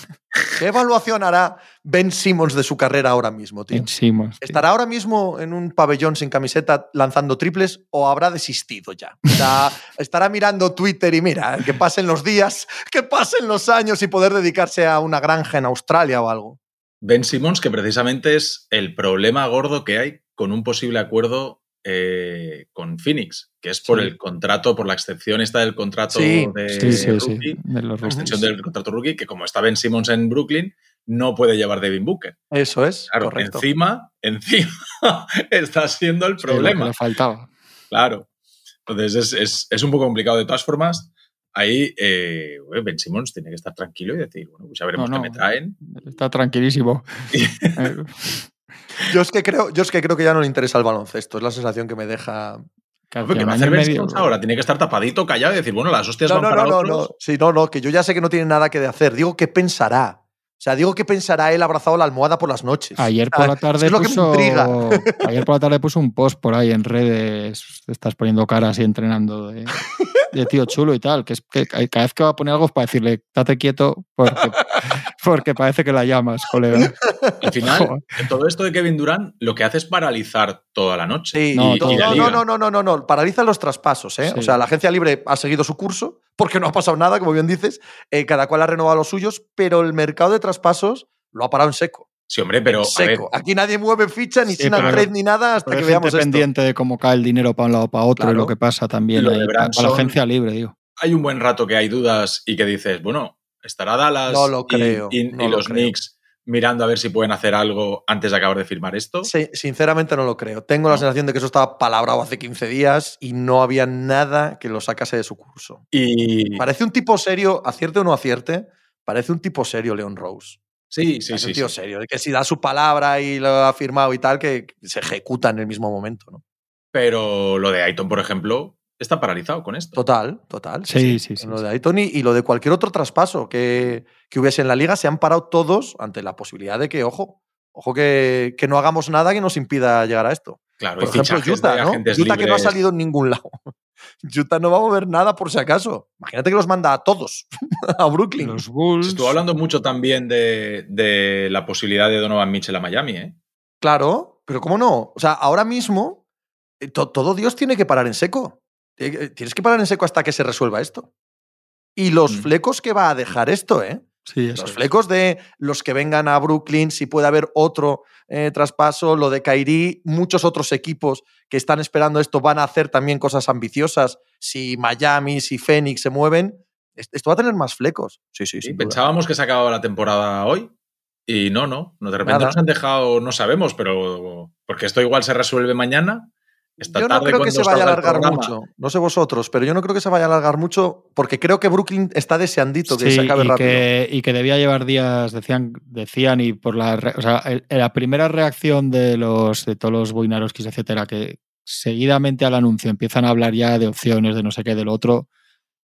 ¿Qué evaluación hará Ben Simmons de su carrera ahora mismo, tío? Ben Simmons, tío. ¿Estará ahora mismo en un pabellón sin camiseta lanzando triples o habrá desistido ya? Sea, estará mirando Twitter y mira, que pasen los días, que pasen los años y poder dedicarse a una granja en Australia o algo. Ben Simmons, que precisamente es el problema gordo que hay con un posible acuerdo eh, con Phoenix, que es por Sí. el contrato, por la excepción esta del contrato Sí, de Sí, rookie, De los la extensión del contrato rookie, que como está Ben Simmons en Brooklyn, no puede llevar Devin Booker. Eso es, Claro, correcto. encima, encima está siendo el problema. le faltaba. Claro. Entonces es, es- es un poco complicado. De todas formas, ahí eh, Ben Simmons tiene que estar tranquilo y decir, bueno, pues ya veremos No, no. qué me traen. Está tranquilísimo. Yo es, que creo, yo es que creo que ya no le interesa el baloncesto, es la sensación que me deja. que ¿Qué hacía va a hacer medio- ahora? Tiene que estar tapadito, callado y decir, bueno, las hostias No, van no, para no, no, otros. no. Sí, no, no, que yo ya sé que no tiene nada que hacer. Digo, ¿qué pensará? O sea, digo, ¿qué pensará él abrazado a la almohada por las noches? Ayer por la tarde es lo que me puso. Ayer por la tarde puso un post por ahí en redes. te Estás poniendo caras y entrenando de, de tío chulo y tal. Que es que cada vez que va a poner algo es para decirle, estate quieto, porque, porque parece que la llamas, colega. Al final, todo esto de Kevin Durant, lo que hace es paralizar toda la noche. Sí, No, y, no, y la no, no, no, no, no, no, paralizan los traspasos, ¿eh? Sí. O sea, la agencia libre ha seguido su curso, porque no ha pasado nada, como bien dices, eh, cada cual ha renovado los suyos, pero el mercado de traspasos lo ha parado en seco. Sí, hombre, pero a ver, seco. Aquí nadie mueve ficha, ni Sí, sin pero- red ni nada, hasta que veamos gente esto. pendiente de cómo cae el dinero para un lado o para otro y Claro. lo que pasa también Lo ahí, de para, para la agencia libre, digo. hay un buen rato que hay dudas y que dices, bueno, estará Dallas No lo y- creo, y, no y lo los creo. Knicks mirando a ver si pueden hacer algo antes de acabar de firmar esto. Sí, sinceramente no lo creo. Tengo la sensación de que eso estaba palabrado hace 15 días y no había nada que lo sacase de su curso. Y Parece un tipo serio, acierte o no acierte, parece un tipo serio Leon Rose. Sí, sí, es un sí, tío sí. serio, de que si da su palabra y lo ha firmado y tal, que se ejecuta en el mismo momento, ¿no? Pero lo de Aiton, por ejemplo, está paralizado con esto. Total, total. Sí, sí, sí, Lo sí. de Ayton y, y lo de cualquier otro traspaso que, que hubiese en la liga se han parado todos ante la posibilidad de que, ojo, ojo que, que no hagamos nada que nos impida llegar a esto. Claro, Por y ejemplo, Utah, ¿no? Utah que no ha salido en ningún lado. Utah no va a mover nada por si acaso. Imagínate que los manda a todos a Brooklyn. Los Se Bulls. estuvo hablando mucho también de, de la posibilidad de Donovan Mitchell a Miami, ¿eh? Claro, pero ¿cómo no? O sea, ahora mismo eh, to- todo Dios tiene que parar en seco. Tienes que parar en seco hasta que se resuelva esto. Y los Mm. flecos que va a dejar esto, ¿eh? Sí, eso Los flecos de los que vengan a Brooklyn, si puede haber otro eh, traspaso, lo de Kairi, muchos otros equipos que están esperando esto van a hacer también cosas ambiciosas. Si Miami, si Phoenix se mueven, es- esto va a tener más flecos. Sí, sí, Sí, pensábamos que se acababa la temporada hoy y no, no. no de repente Nada. nos han dejado, no sabemos, pero porque esto igual se resuelve mañana. Esta Yo no tarde creo que se vaya a alargar mucho. No sé vosotros, pero yo no creo que se vaya a alargar mucho porque creo que Brooklyn está deseandito que Sí, se acabe y rápido. que, y que debía llevar días, decían, decían y por la, re- o sea, el- la primera reacción de los de todos los Boinaroskis, etcétera, que seguidamente al anuncio empiezan a hablar ya de opciones, de no sé qué, del otro.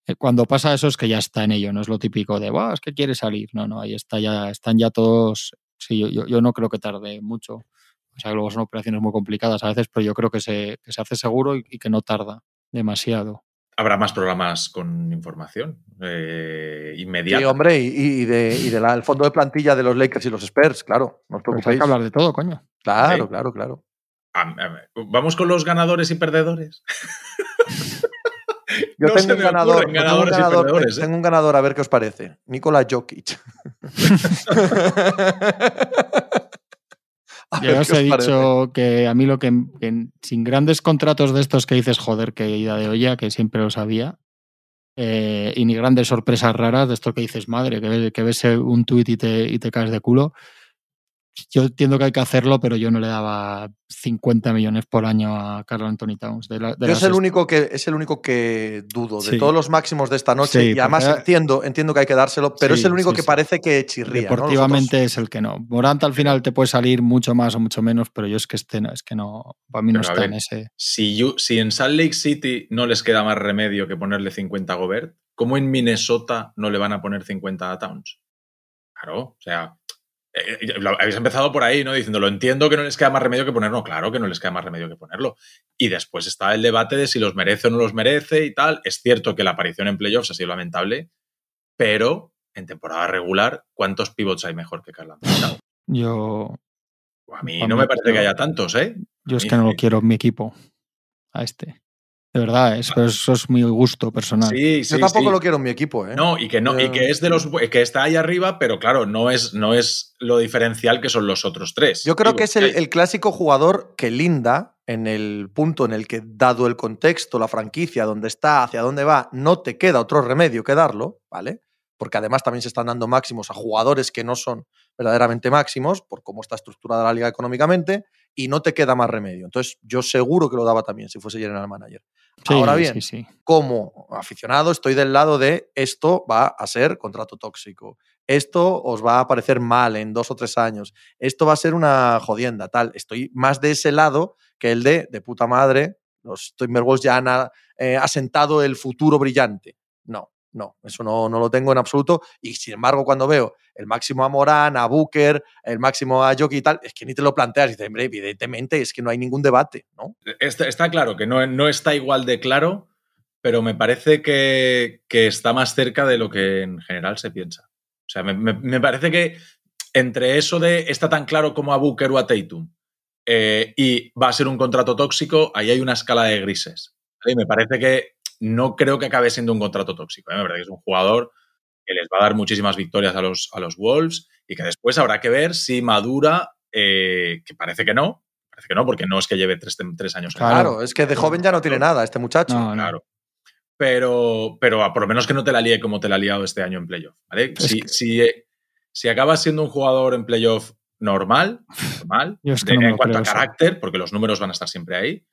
eh, Cuando pasa eso es que ya está en ello, no es lo típico de, "Buah, es que quiere salir. No, no, ahí está ya, están ya todos. Sí, yo, yo no creo que tarde mucho. O sea, luego son operaciones muy complicadas a veces, pero yo creo que se, que se hace seguro y, y que no tarda demasiado. habrá más programas con información eh, Sí, inmediata. hombre, y, y de, y del fondo de plantilla de los Lakers y los Spurs, claro, no os Pues hay preocupéis. que hablar de todo, coño. Claro, Sí. claro, claro. Vamos con los ganadores y perdedores. Yo No tengo un ganador, tengo un perdedores, ¿eh? tengo un ganador, a ver qué os parece. Nikola Jokic. Yo os he parece. dicho que a mí lo que, que sin grandes contratos de estos que dices, joder, que ida de olla, que siempre lo sabía, eh, y ni grandes sorpresas raras de esto que dices, madre, que, ves- que ves un tuit y te, y te caes de culo. Yo entiendo que hay que hacerlo, pero yo no le daba 50 millones por año a Carl Anthony Towns. De la- de Yo es el, único que, es el único que dudo de Sí. todos los máximos de esta noche. Sí, y además porque- entiendo, entiendo que hay que dárselo, pero Sí, es el único sí, que sí. parece que chirría. ¿no? Deportivamente es el que no. Morant al final te puede salir mucho más o mucho menos, pero yo es que este no, es que no, para mí no Pero a está ver, en ese. Si, you- si en Salt Lake City no les queda más remedio que ponerle 50 a Gobert, ¿cómo en Minnesota no le van a poner 50 a Towns? Claro, o sea, eh, eh, habéis empezado por ahí, ¿no? Diciendo, lo entiendo que no les queda más remedio que ponerlo. Claro que no les queda más remedio que ponerlo. Y después está el debate de si los merece o no los merece y tal. Es cierto que la aparición en playoffs ha sido lamentable, pero en temporada regular, ¿cuántos pivots hay mejor que Carl Anthony Yo. A mí no me parece que haya tantos, ¿eh? Yo es que no lo quiero en mi equipo. A este. De verdad, eso, es mi gusto personal. Sí, sí, Yo tampoco lo quiero en mi equipo, ¿eh? No, y que no, y que es de los que está ahí arriba, pero claro, no es, no es lo diferencial que son los otros tres. Yo creo que es el, el, clásico jugador que linda en el punto en el que, dado el contexto, la franquicia, donde está, hacia dónde va, no te queda otro remedio que darlo, ¿vale? Porque además también se están dando máximos a jugadores que no son verdaderamente máximos, por cómo está estructurada la liga económicamente, y no te queda más remedio. Entonces, yo seguro que lo daba también si fuese general manager. Ahora bien, como aficionado estoy del lado de esto va a ser contrato tóxico, esto os va a parecer mal en dos o tres años, esto va a ser una jodienda, tal. Estoy más de ese lado que el de, de puta madre, los Timberwolves ya han eh, asentado el futuro brillante. No, no, eso no, no, lo tengo en absoluto. Y sin embargo, cuando veo el máximo a Morán, a Booker, el máximo a Jockey y tal, es que ni te lo planteas. Y dices, hombre, evidentemente es que no hay ningún debate, ¿no? Está, está claro que no, no, está igual de claro, pero me parece que, que, está más cerca de lo que en general se piensa. O sea, me, me, me, parece que entre eso de está tan claro como a Booker o a Tatum eh, y va a ser un contrato tóxico, ahí hay una escala de grises. Y me parece que no creo que acabe siendo un contrato tóxico. ¿eh? Me parece que es un jugador que les va a dar muchísimas victorias a los, a los Wolves y que después habrá que ver si madura, eh, que parece que no, parece que no, porque no es que lleve tres, tres años. Claro, es que de joven ya no tiene nada este muchacho. No, claro. Pero, pero por lo menos que no te la líe como te la ha liado este año en playoff. ¿vale? Si, que... si, si, acabas siendo un jugador en playoff normal, normal es que de, no en cuanto a eso. carácter, porque los números van a estar siempre ahí,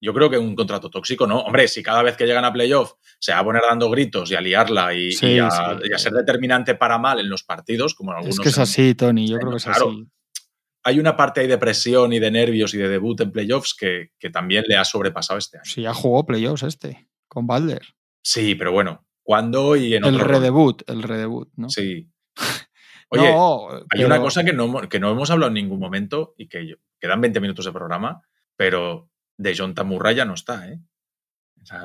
yo creo que un contrato tóxico no. Hombre, si cada vez que llegan a playoff se va a poner dando gritos y a liarla y, Sí, y a, sí. y a ser determinante para mal en los partidos, como en algunos. Es que es así, Tony. Yo Sí, creo que es claro. así. Hay una parte ahí de presión y de nervios y de debut en playoffs que, que también le ha sobrepasado este año. Si ya jugó playoffs este, con Balder. Sí, pero bueno, ¿cuándo y en El otro rol? redebut, el redebut, ¿no? Sí. Oye, No, hay pero- una cosa que no, hemos- que no hemos hablado en ningún momento y que yo- quedan 20 minutos de programa, pero de John Tamurra ya no está, ¿eh?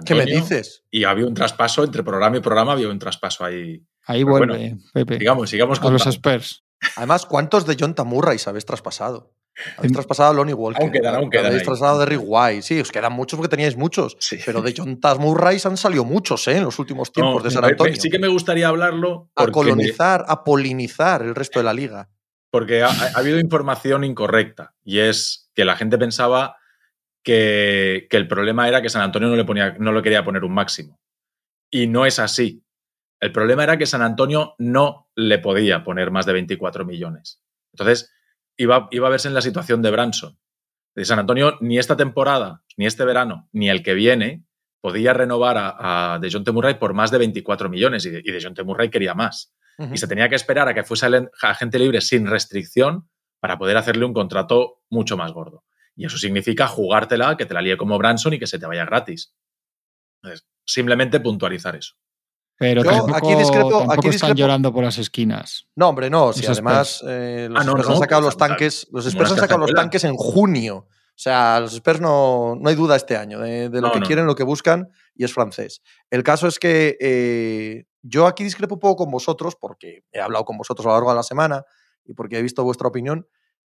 ¿Qué me dices? Y había un traspaso entre programa y programa, había un traspaso ahí. Ahí Pues vuelve, Pepe. Sigamos, sigamos con los Spurs. Además, ¿cuántos de John Tamurrais habéis traspasado? Habéis En- traspasado a Lonnie Walker. Aún quedan, aún quedan Habéis ahí. traspasado a Derrick White. Sí, os quedan muchos porque teníais muchos. Sí. Pero de John Tamurrais han salido muchos ¿eh? en los últimos tiempos No, de San me- me- Antonio. Sí que me gustaría hablarlo A colonizar, a polinizar el resto de la liga. porque ha, ha habido información incorrecta y es que la gente pensaba que, que el problema era que San Antonio no le, ponía, no le quería poner un máximo. Y no es así. El problema era que San Antonio no le podía poner más de 24 millones. Entonces, iba, iba a verse en la situación de Branson. De San Antonio, ni esta temporada, ni este verano, ni el que viene, podía renovar a, a DeJounte Murray por más de 24 millones y, de, y Murray quería más. Y se tenía que esperar a que fuese agente libre sin restricción para poder hacerle un contrato mucho más gordo. Y eso significa jugártela, que te la líe como Branson y que se te vaya gratis. Entonces, simplemente puntualizar eso. Pero Yo tampoco, aquí discrepo- tampoco aquí están discrepo- llorando por las esquinas. No, hombre, no. Si además eh, los Ah, no, Spurs no, han sacado los tanques, los Spurs han sacado los tanques en junio. O sea, los Spurs no, no hay duda este año de, de lo No, que no. quieren, lo que buscan, y es francés. El caso es que eh, yo aquí discrepo un poco con vosotros, porque he hablado con vosotros a lo largo de la semana y porque he visto vuestra opinión.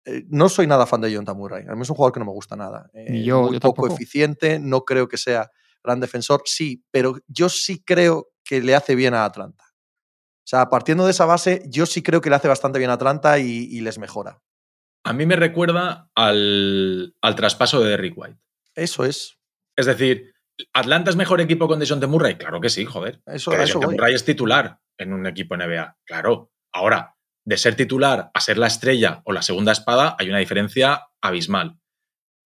Eh, no soy nada fan de John Tamurray. A mí es un jugador que no me gusta nada. Eh, yo, muy yo poco tampoco. eficiente, no creo que sea gran defensor, sí, pero yo sí creo que le hace bien a Atlanta. O sea, partiendo de esa base, yo sí creo que le hace bastante bien a Atlanta y, y les mejora. A mí me recuerda al, al traspaso de Derrick White. Eso es. Es decir, ¿Atlanta es mejor equipo con DeJounte Murray? Claro que sí, joder. Eso, que eso. Murray es titular en un equipo NBA. Claro. Ahora, de ser titular a ser la estrella o la segunda espada, hay una diferencia abismal.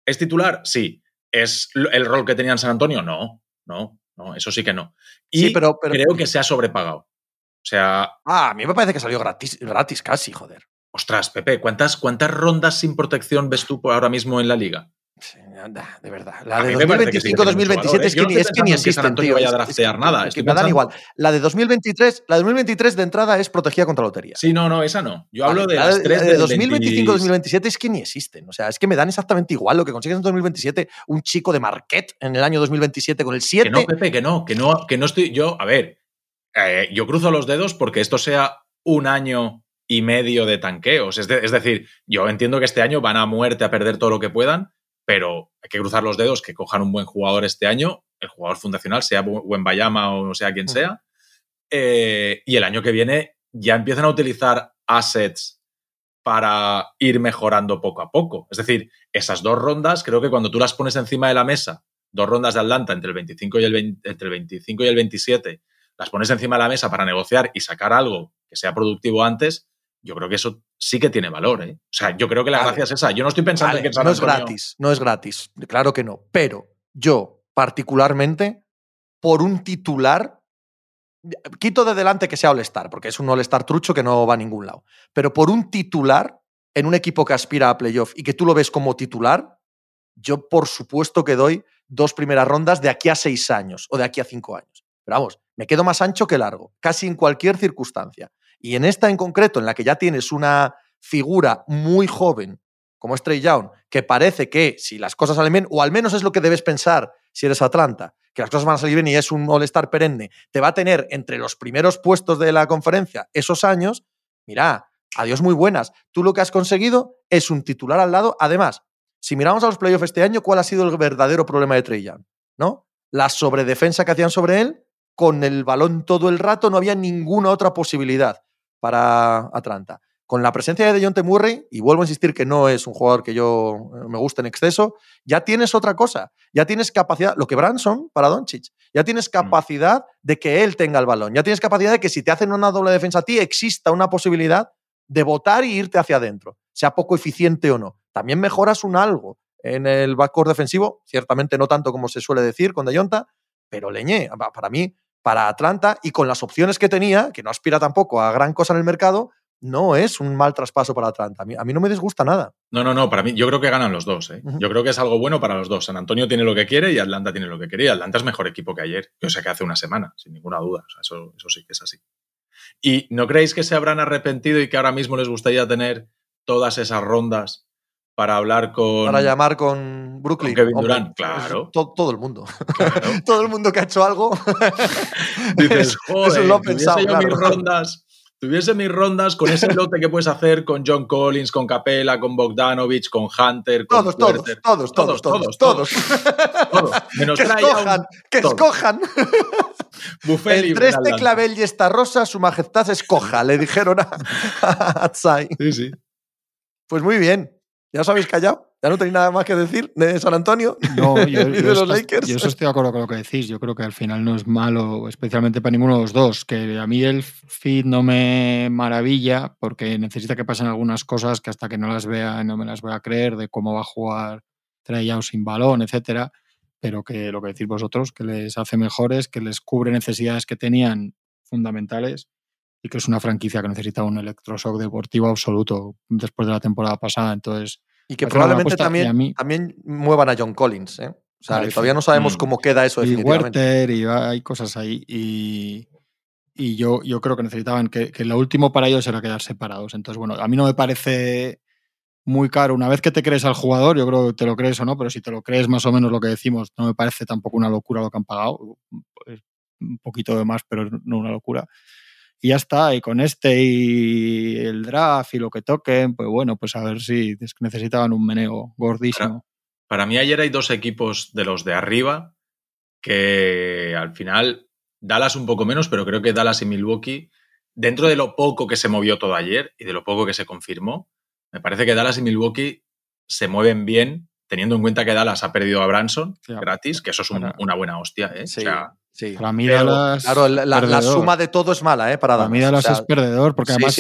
¿Es titular? Sí. ¿Es el rol que tenía en San Antonio? No, no, no, eso sí que no. Y Sí, pero- pero- creo que se ha sobrepagado. O sea, Ah, a mí me parece que salió gratis, gratis casi, joder. ostras, Pepe, ¿cuántas, ¿cuántas rondas sin protección ves tú por ahora mismo en la liga? Sí, anda, de verdad. La de mí me parece que sí que tiene mucho 2025-2027 valor, ¿eh? es, que no es que ni en que tío. vaya a Es- es draftear que- nada, que estoy me dan igual. La de 2023, la de 2023 de entrada es protegida contra lotería. Sí, no, no, esa no. Yo hablo de la las tres la de del 2025-2027 es que ni existen. O sea, es que me dan exactamente igual lo que consigues en 2027 un chico de Marquette en el año 2027 con el 7. Que no, Pepe, que no, que no, que no estoy. Yo, a ver, eh, yo cruzo los dedos porque esto sea un año y medio de tanqueos. Es, es, decir, yo entiendo que este año van a muerte a perder todo lo que puedan, pero hay que cruzar los dedos que cojan un buen jugador este año, el jugador fundacional, sea buen Bayama o sea quien sea, eh, y el año que viene ya empiezan a utilizar assets para ir mejorando poco a poco. Es decir, esas dos rondas, creo que cuando tú las pones encima de la mesa, dos rondas de Atlanta entre el 25 y el, entre el 25 y el 27, las pones encima de la mesa para negociar y sacar algo que sea productivo antes, yo creo que eso sí que tiene valor. ¿eh? O sea, yo creo que la gracia es esa. Yo no estoy pensando en que No es gratis, no es gratis. Claro que no. Pero yo, particularmente, por un titular, quito de delante que sea All-Star, porque es un All-Star trucho que no va a ningún lado. Pero por un titular en un equipo que aspira a playoff y que tú lo ves como titular, yo por supuesto que doy dos primeras rondas de aquí a seis años o de aquí a cinco años. Pero vamos, me quedo más ancho que largo, casi en cualquier circunstancia. Y en esta en concreto, en la que ya tienes una figura muy joven, como Trey Young, que parece que si las cosas salen bien, o al menos es lo que debes pensar si eres Atlanta, que las cosas van a salir bien y es un All-Star perenne, te va a tener entre los primeros puestos de la conferencia esos años, mira, adiós muy buenas. Tú lo que has conseguido es un titular al lado. Además, si miramos a los playoffs este año, ¿cuál ha sido el verdadero problema de Trey Young? ¿No? La sobredefensa que hacían sobre él, con el balón todo el rato, no había ninguna otra posibilidad para Atlanta. Con la presencia de Dejounte Murray, y vuelvo a insistir que no es un jugador que yo eh, me guste en exceso, ya tienes otra cosa. Ya tienes capacidad, lo que Branson para Doncic, ya tienes mm. capacidad de que él tenga el balón. Ya tienes capacidad de que si te hacen una doble defensa a ti, exista una posibilidad de votar y irte hacia adentro, sea poco eficiente o no. También mejoras un algo en el backcourt defensivo, ciertamente no tanto como se suele decir con Dejonta, pero leñé, para mí para Atlanta y con las opciones que tenía, que no aspira tampoco a gran cosa en el mercado, no es un mal traspaso para Atlanta. A mí, a mí no me disgusta nada. No, no, no, para mí yo creo que ganan los dos. ¿eh? Yo creo que es algo bueno para los dos. San Antonio tiene lo que quiere y Atlanta tiene lo que quiere. Y Atlanta es mejor equipo que ayer, yo sé que hace una semana, sin ninguna duda. eso, eso sí que es así. ¿Y no creéis que se habrán arrepentido y que ahora mismo les gustaría tener todas esas rondas para hablar con. Para llamar con Brooklyn. Kevin Durant, claro. Todo, el mundo. todo el mundo que ha hecho algo. Dices, joder, eso lo pensado, tuviese mis rondas. Tuviese mis rondas con ese lote que puedes hacer con John Collins, con Capela, con Bogdanovich, con Hunter, con todos, todos, todos, todos, todos, todos, todos, Menos que escojan, que escojan. Entre este clavel y esta rosa, su majestad escoja, le dijeron a, a Sí, sí. Pues muy bien. ¿Ya os habéis callado? ¿Ya no tenéis nada más que decir de San Antonio? No, yo, de los Lakers. Yo estoy de acuerdo con lo que decís. Yo creo que al final no es malo, especialmente para ninguno de los dos. Que a mí el feed no me maravilla porque necesita que pasen algunas cosas que hasta que no las vea no me las voy a creer de cómo va a jugar Trey sin balón, etcétera. Pero que lo que decís vosotros, que les hace mejores, que les cubre necesidades que tenían fundamentales y que es una franquicia que necesita un electroshock deportivo absoluto después de la temporada pasada. Entonces, y que probablemente también, también muevan a John Collins. ¿eh? O sea, todavía no sabemos cómo queda eso. Y Werther, y hay cosas ahí. Y, y yo, yo creo que necesitaban que, que, lo último para ellos era quedar separados. Entonces, bueno, a mí no me parece muy caro. Una vez que te crees al jugador, yo creo que te lo crees o no, pero si te lo crees más o menos lo que decimos, no me parece tampoco una locura lo que han pagado. Un poquito de más, pero no una locura y ya está, y con este y el draft y lo que toquen, pues bueno, pues a ver si necesitaban un meneo gordísimo. Para, mí ayer hay dos equipos de los de arriba que al final Dallas un poco menos, pero creo que Dallas y Milwaukee, dentro de lo poco que se movió todo ayer y de lo poco que se confirmó, me parece que Dallas y Milwaukee se mueven bien, teniendo en cuenta que Dallas ha perdido a Branson gratis, que eso es una buena hostia. ¿eh? O sea, para mí Dallas claro, la, suma de todo es mala, ¿eh? Para, para mí Dallas es perdedor, porque además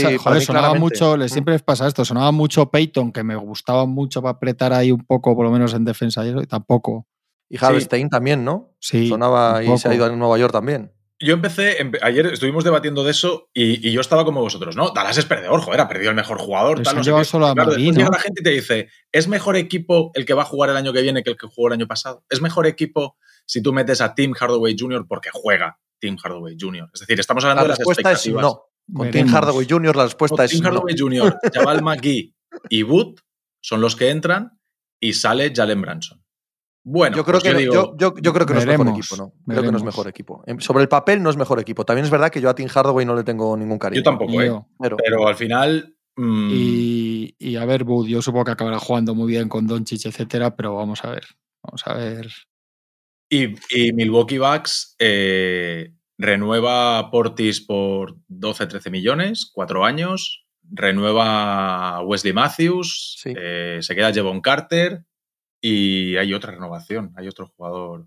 sonaba mucho, le mm. siempre pasa esto, sonaba mucho Peyton, que me gustaba mucho para apretar ahí un poco, por lo menos en defensa, y, y tampoco. Y Harvestein también, ¿no? Sí. Sonaba y se ha ido a Nueva York también. Yo empecé, ayer estuvimos debatiendo de eso y, yo estaba como vosotros, ¿no? Dallas es perdedor, joder, ha perdido el mejor jugador. Tal, no solo a llega la gente y te dice, ¿es mejor equipo el que va a jugar el año que viene que el que jugó el año pasado? ¿Es mejor equipo si tú metes a Tim Hardaway Jr. porque juega Tim Hardaway Jr. Es decir, estamos hablando de las expectativas. Es no. Con Tim Hardaway Jr. la respuesta es Tim Hardaway Jr., Jabal McGee y Wood son los que entran y sale Jalen Branson. Bueno, yo creo, pues que, digo, yo, yo- yo creo que no es mejor veremos, equipo, ¿no? Creo que no es veremos. mejor equipo. Sobre el papel no es mejor equipo. También es verdad que yo a Tim Hardaway no le tengo ningún cariño. yo tampoco, ¿eh? Pero, Pero al final. mm, Y, y a ver, Bud, yo supongo que acabará jugando muy bien con Doncic, etcétera, pero vamos a ver. Vamos a ver. Y, y Milwaukee Bucks eh, renueva a Portis por 12-13 millones, cuatro años. Renueva a Wesley Matthews, Sí. eh, se queda Jevon Carter y hay otra renovación, hay otro jugador.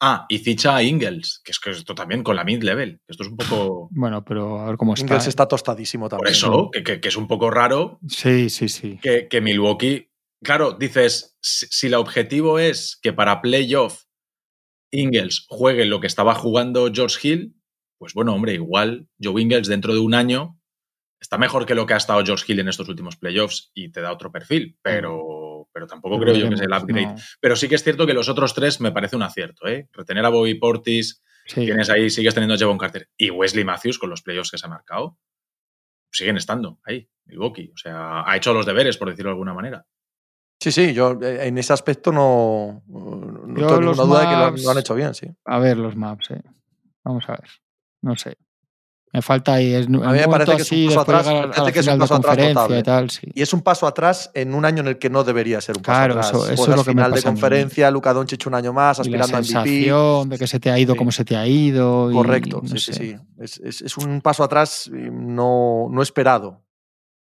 Ah, y ficha a Ingles, que es que esto también con la mid-level. Esto es un poco. Bueno, pero a ver cómo está. Ingles ¿eh? está tostadísimo también. Por eso, que, que- que es un poco raro Sí, sí, sí. que, que Milwaukee. Claro, dices, si, si el objetivo es que para playoff Ingles juegue lo que estaba jugando George Hill, pues bueno, hombre, igual Joe Ingles dentro de un año está mejor que lo que ha estado George Hill en estos últimos playoffs y te da otro perfil, pero, pero tampoco creo yo que sea el upgrade. no. Pero sí que es cierto que los otros tres me parece un acierto, ¿eh? Retener a Bobby Portis, Sí. tienes ahí, sigues teniendo a Javon Carter y Wesley Matthews con los playoffs que se ha marcado, siguen estando ahí, Milwaukee. O sea, ha hecho los deberes, por decirlo de alguna manera. Sí, sí, yo eh, en ese aspecto no, no tengo ninguna duda de que lo, han- maps- lo han hecho bien, sí. A ver los maps, eh. Vamos a ver. No sé. Me falta ahí. Es, A mí me parece que es un paso atrás, me parece que es un paso atrás notable. y tal, sí. Y es un paso atrás en un año en el que no debería ser un paso Claro, atrás. eso- eso es lo que me final de pasa a mí. conferencia, Luka Doncic un año más, Y aspirando a MVP. sensación de que se te ha ido Sí. como se te ha ido. y Correcto, no sí, sí, sé. sí. Es, es- es un paso atrás eh, no, no esperado.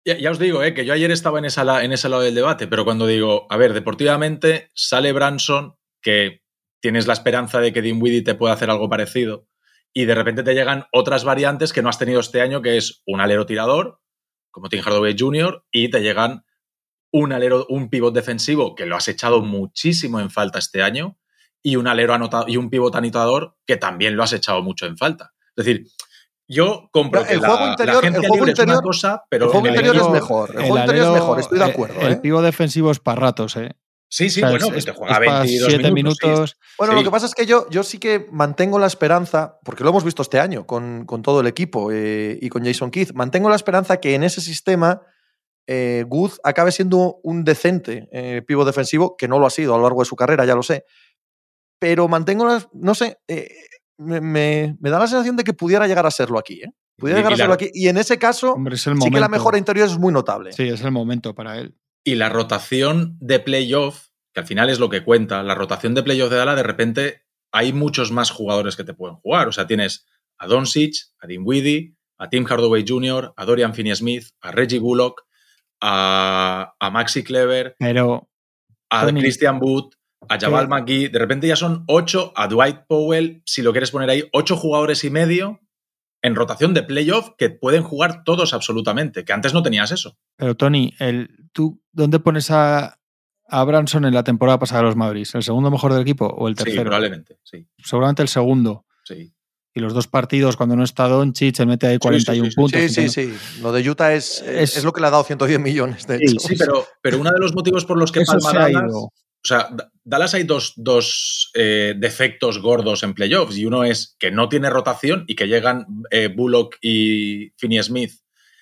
Ya, ya os digo, ¿eh? que yo ayer estaba en, esa, la- en ese lado del debate, pero cuando digo, a ver, deportivamente sale Branson, que tienes la esperanza de que Dinwiddie te pueda hacer algo parecido, y de repente te llegan otras variantes que no has tenido este año, que es un alero tirador, como Tim Hardaway Jr., y te llegan un alero, un pivot defensivo, que lo has echado muchísimo en falta este año, y un alero anotado, y un pivot anotador, que también lo has echado mucho en falta. Es decir, yo compro No, que el la, juego la interior- el juego libre es una interior- cosa, pero el juego el interior es mejor. El juego interior es mejor, estoy de acuerdo, El, ¿eh? pivo defensivo es para ratos, ¿eh? Sí, sí, O sea, bueno, es- que es- te juega es para 22 siete minutos. sí. minutos. Bueno, Sí. lo que pasa es que yo, yo sí que mantengo la esperanza, porque lo hemos visto este año con, con todo el equipo eh, y con Jason Keith, mantengo la esperanza que en ese sistema eh, Good acabe siendo un decente eh, pivo defensivo, que no lo ha sido a lo largo de su carrera, ya lo sé. Pero mantengo, la, no sé, eh, me, me- me da la sensación de que pudiera llegar a serlo aquí, ¿eh? Pudiera Y- llegar y a la- serlo aquí. Y en ese caso, Hombre, es el sí que la mejora interior es muy notable. Sí, es el momento para él. Y la rotación de playoff, que al final es lo que cuenta, la rotación de playoff de Dala, de repente hay muchos más jugadores que te pueden jugar. O sea, tienes a Doncic, a Dinwiddie, a Tim Hardaway Jr., a Dorian Finney-Smith, a Reggie Bullock, a, a Maxi Clever, Pero a Tony, Christian Wood, a Jabal. McGee. De repente ya son ocho, a Dwight Powell, si lo quieres poner ahí, ocho jugadores y medio en rotación de playoff que pueden jugar todos absolutamente, que antes no tenías eso. Pero Tony, el, ¿tú dónde pones a, a Branson en la temporada pasada de los Madrid? ¿El segundo mejor del equipo o el Sí, tercero? probablemente, sí. Seguramente el segundo. sí. Y los dos partidos, cuando no está Doncic, se mete ahí 41 sí, sí. puntos. Sí, sí, 51. sí. Lo de Utah es, es, lo que le ha dado 110 millones, de hecho. Sí, pero, pero uno de los motivos por los que Eso palma se ha Dallas, ido. O sea, Da- Dallas hay dos, dos, eh, defectos gordos en playoffs y uno es que no tiene rotación y que llegan eh, Bullock y Finney Smith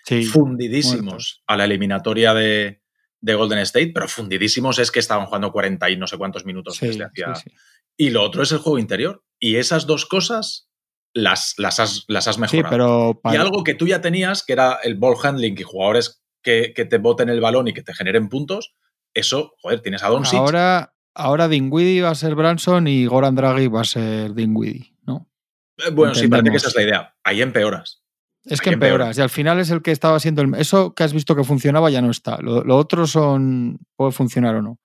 Sí, fundidísimos muertos. a la eliminatoria de, de Golden State, pero fundidísimos es que estaban jugando 40 y no sé cuántos minutos sí, desde hacía. sí. Y lo otro es el juego interior. Y esas dos cosas las, las, has, las has mejorado. pero Y algo que tú ya tenías, que era el ball handling y jugadores que, que te boten el balón y que te generen puntos, eso, joder, tienes a Doncic. ahora, ahora Dinwiddie va a ser Branson y Goran Draghi va a ser Dinwiddie, ¿no? Eh, bueno, sí, parece que esa es la idea. Ahí empeoras. Es que empeoras. Y al final es el que estaba siendo el. Eso que has visto que funcionaba ya no está. Lo, lo otro son. puede funcionar o no.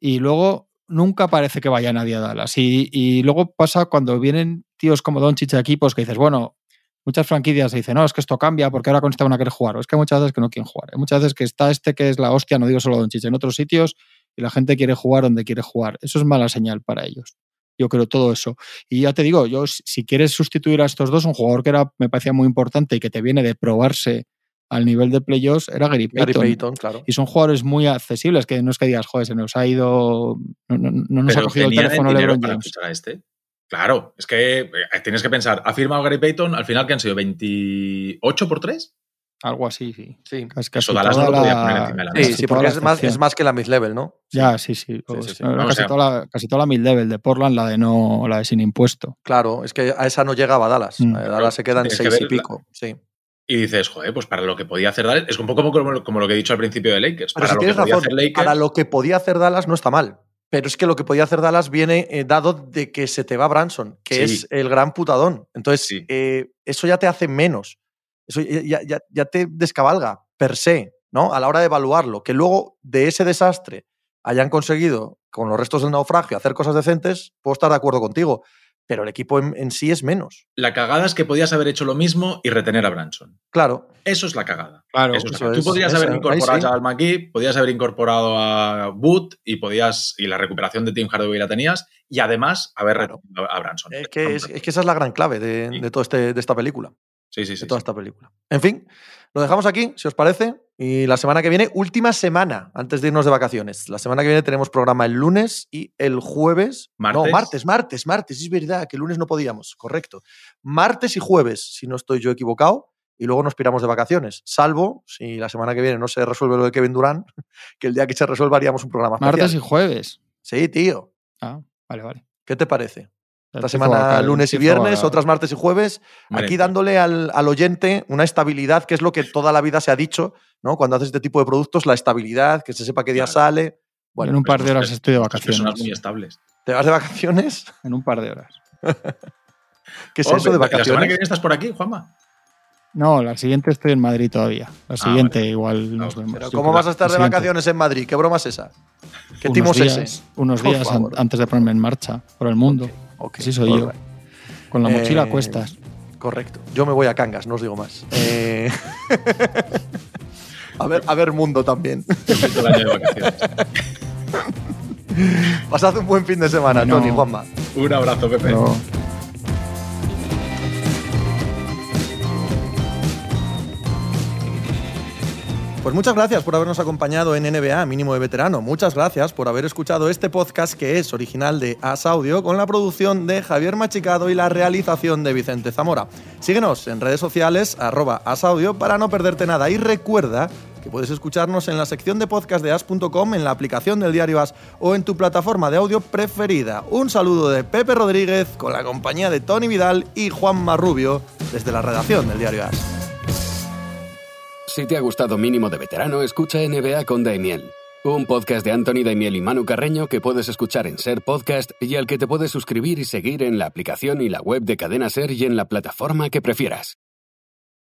Y luego nunca parece que vaya nadie a Dallas. Y, y luego pasa cuando vienen tíos como Doncic a equipos que dices, bueno, muchas franquicias dicen, no, es que esto cambia porque ahora con este van a querer jugar. O es que hay muchas veces que no quieren jugar. Hay muchas veces que está este que es la hostia, no digo solo Doncic, en otros sitios y la gente quiere jugar donde quiere jugar. Eso es mala señal para ellos. Yo creo todo eso. Y ya te digo, yo si quieres sustituir a estos dos, un jugador que era, me parecía muy importante y que te viene de probarse al nivel de playoffs era Gary Gary Payton. Payton, claro. Y son jugadores muy accesibles, que no es que digas, joder, se nos ha ido, no, no- no nos ha cogido el teléfono LeBron James. este. Claro, es que eh, tienes que pensar, ha firmado Gary Payton, al final que han sido 28 por 3. Algo así, sí. Sí, Casi, casi Eso Dallas no lo podía la- poner encima de la sí, mesa. sí, toda porque es más, es más que la mid-level, ¿no? Ya, sí, sí. Sí, Pues, sí, sí. o casi, sea- toda la, casi toda la mid-level de Portland, la de no, la de sin impuesto. Claro, es que a esa no llegaba Dallas. Mm. Dallas se queda en Tienes que seis y la- pico. Sí. Y dices, joder, pues para lo que podía hacer Dallas, es un poco como, como lo que he dicho al principio de Lakers. Pero para si lo que tienes podía razón, hacer Lakers, para lo que podía hacer Dallas no está mal. Pero es que lo que podía hacer Dallas viene eh, dado de que se te va Branson, que Sí. es el gran putadón. Entonces, Sí. eh, eso ya te hace menos. Eso ya, ya- ya te descabalga, per se, ¿no? A la hora de evaluarlo. Que luego de ese desastre hayan conseguido, con los restos del naufragio, hacer cosas decentes, puedo estar de acuerdo contigo. Pero el equipo en, en sí es menos. la cagada es que podías haber hecho lo mismo y retener a Branson. Claro. Eso es la cagada. Claro, Eso es la cagada. Tú podrías esa- haber incorporado sí. a Jabal McGee, podías haber incorporado a Wood y podías y la recuperación de Tim Hardaway la tenías y además haber Claro. retenido a Branson. Es que, es, es que esa es la gran clave de, Sí. de todo este, de esta película. sí, sí, sí, de toda sí. esta película. En fin, lo dejamos aquí, si os parece. Y la semana que viene, última semana antes de irnos de vacaciones. La semana que viene tenemos programa el lunes y el jueves. No, ¿Martes? martes, martes, martes. Es verdad que el lunes no podíamos, correcto. Martes y jueves, si no estoy yo equivocado. Y luego nos piramos de vacaciones. Salvo si la semana que viene no se resuelve lo de Kevin Durán, que el día que se resuelva haríamos un programa especial. Martes y jueves. Sí, tío. Ah, vale, vale. ¿Qué te parece? Esta semana lunes y viernes, otras martes y jueves, aquí dándole al, al oyente una estabilidad, que es lo que toda la vida se ha dicho, ¿no? Cuando haces este tipo de productos, la estabilidad, que se sepa qué día Claro. sale. en un par de horas estoy de Estas personas vacaciones. muy estables. ¿te vas de vacaciones? En un par de horas. ¿Qué es Hombre, eso de ¿La semana que vacaciones? viene estás por aquí, Juanma? No, la siguiente estoy en Madrid todavía. La siguiente vale. igual nos Ah, vemos. Pero ¿cómo vas a estar de siguiente. vacaciones en Madrid? ¿Qué broma es esa? ¿Qué Unos timo es días, ese? Unos días an- antes de ponerme en marcha por el mundo. Ok, Así soy yo. Con la mochila Eh, a cuestas. Correcto. Yo me voy a Cangas, no os digo más. Eh, a, ver, a ver mundo también. Yo estoy todo el año de vacaciones. Pasad un buen fin de semana, Bueno. Tony, Juanma. Un abrazo, Pepe. Pero Pues muchas gracias por habernos acompañado en NBA Mínimo de Veterano. Muchas gracias por haber escuchado este podcast que es original de As Audio con la producción de Javier Machicado y la realización de Vicente Zamora. Síguenos en redes sociales arroba As Audio para no perderte nada y recuerda que puedes escucharnos en la sección de podcast de as.com, en la aplicación del diario As o en tu plataforma de audio preferida. Un saludo de Pepe Rodríguez con la compañía de Tony Vidal y Juan Marrubio desde la redacción del diario As. Si te ha gustado Mínimo de Veterano, escucha NBA con Daimiel, un podcast de Anthony Daimiel y Manu Carreño que puedes escuchar en Ser Podcast y al que te puedes suscribir y seguir en la aplicación y la web de Cadena Ser y en la plataforma que prefieras.